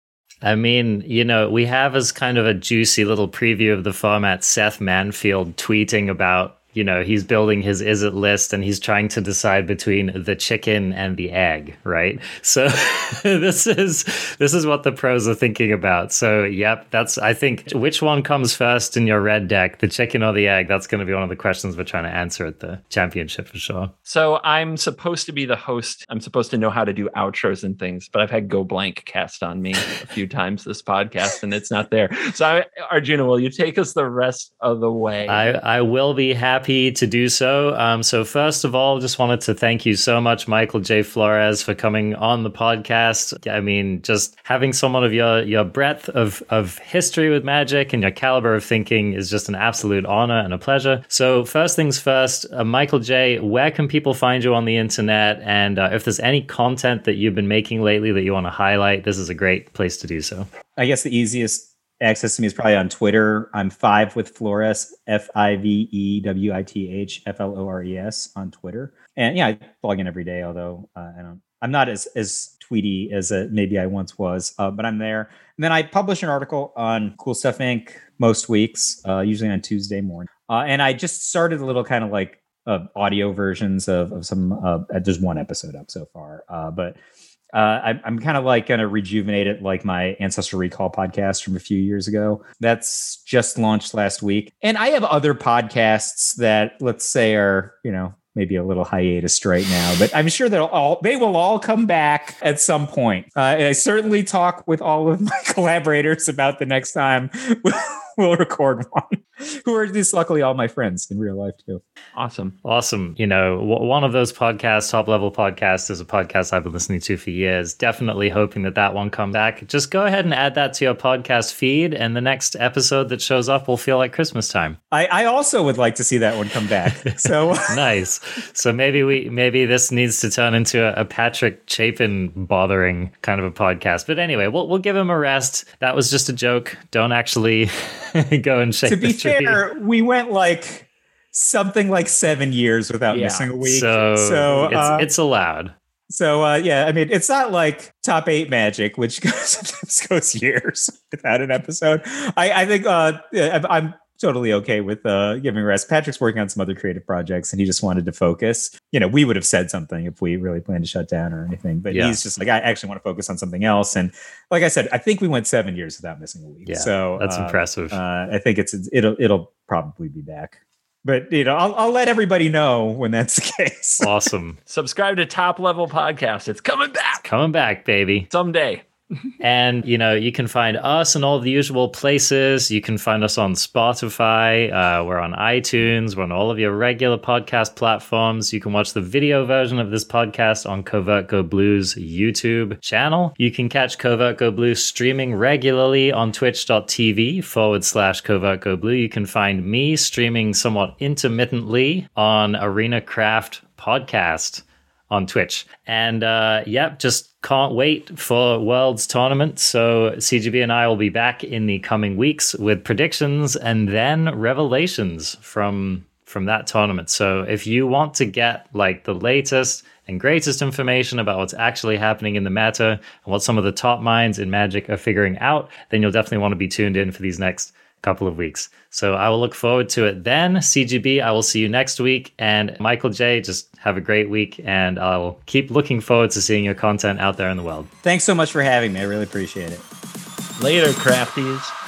I mean, you know, we have as kind of a juicy little preview of the format Seth Manfield tweeting about, you know, he's building his Izzet list and he's trying to decide between the chicken and the egg, right? So this is this is what the pros are thinking about. So, yep, that's I think which one comes first in your red deck, the chicken or the egg? That's going to be one of the questions we're trying to answer at the championship for sure. So I'm supposed to be the host. I'm supposed to know how to do outros and things, but I've had Go Blank cast on me a few times this podcast, and it's not there. So I, Arjuna, will you take us the rest of the way? I, I will be happy to do so. Um, so, first of all, just wanted to thank you so much, Michael J. Flores, for coming on the podcast. I mean, just having someone of your your breadth of, of history with magic and your caliber of thinking is just an absolute honor and a pleasure. So, first things first, uh, Michael J., where can people find you on the internet? And uh, if there's any content that you've been making lately that you want to highlight, this is a great place to do so. I guess the easiest access to me is probably on Twitter. I'm five with Flores, F I V E W I T H F L O R E S on Twitter. And yeah, I log in every day, although uh, I don't. I'm not as as tweety as uh, maybe I once was, uh, but I'm there. And then I publish an article on Cool Stuff Inc. most weeks, uh, usually on Tuesday morning. Uh, and I just started a little kind of like audio versions of, of some. There's one episode up so far, uh, but uh, I, I'm kind of like going to rejuvenate it, like my Ancestor Recall podcast from a few years ago. That's just launched last week, and I have other podcasts that, let's say, are you know maybe a little hiatus right now, but I'm sure they'll all they will all come back at some point. Uh, I certainly talk with all of my collaborators about the next time we'll, we'll record one, who are just luckily all my friends in real life too. awesome. Awesome. You know, w- one of those podcasts, top level podcasts, is a podcast I've been listening to for years. Definitely hoping that that one comes back. Just go ahead and add that to your podcast feed, and the next episode that shows up will feel like Christmas time. I, I also would like to see that one come back. So. nice. So maybe we maybe this needs to turn into a, a Patrick Chapin bothering kind of a podcast. But anyway, we'll we'll give him a rest. That was just a joke. Don't actually go and shake to be the tree. fair, we went like something like seven years without Yeah. missing a week. So, so, it's, uh, it's allowed. so uh, yeah, I mean, it's not like top eight magic, which goes, sometimes goes years without an episode. I, I think uh, I'm, I'm totally okay with uh, giving rest. Patrick's working on some other creative projects, and he just wanted to focus. You know, we would have said something if we really planned to shut down or anything, but Yeah. he's just like, I actually want to focus on something else. And like I said, I think we went seven years without missing a week. Yeah, so That's uh, impressive. uh, I think it's it'll it'll probably be back. But you know, I'll I'll let everybody know when that's the case. awesome. Subscribe to Top Level Podcast. It's coming back Coming back, baby. someday. And you know, you can find us in all the usual places. You can find us on Spotify. Uh, we're on iTunes. We're on all of your regular podcast platforms. You can watch the video version of this podcast on Covert Go Blues YouTube channel. You can catch Covert Go Blue streaming regularly on twitch.tv forward slash Covert Go Blue. You can find me streaming somewhat intermittently on Arena Craft Podcast on Twitch. And uh, yep, just can't wait for Worlds tournament. So CGB and I will be back in the coming weeks with predictions and then revelations from from that tournament. So if you want to get like the latest and greatest information about what's actually happening in the meta and what some of the top minds in Magic are figuring out, then you'll definitely want to be tuned in for these next couple of weeks. So I will look forward to it then. CGB, I will see you next week. And Michael J, just have a great week. And I'll keep looking forward to seeing your content out there in the world. Thanks so much for having me. I really appreciate it. Later, crafties.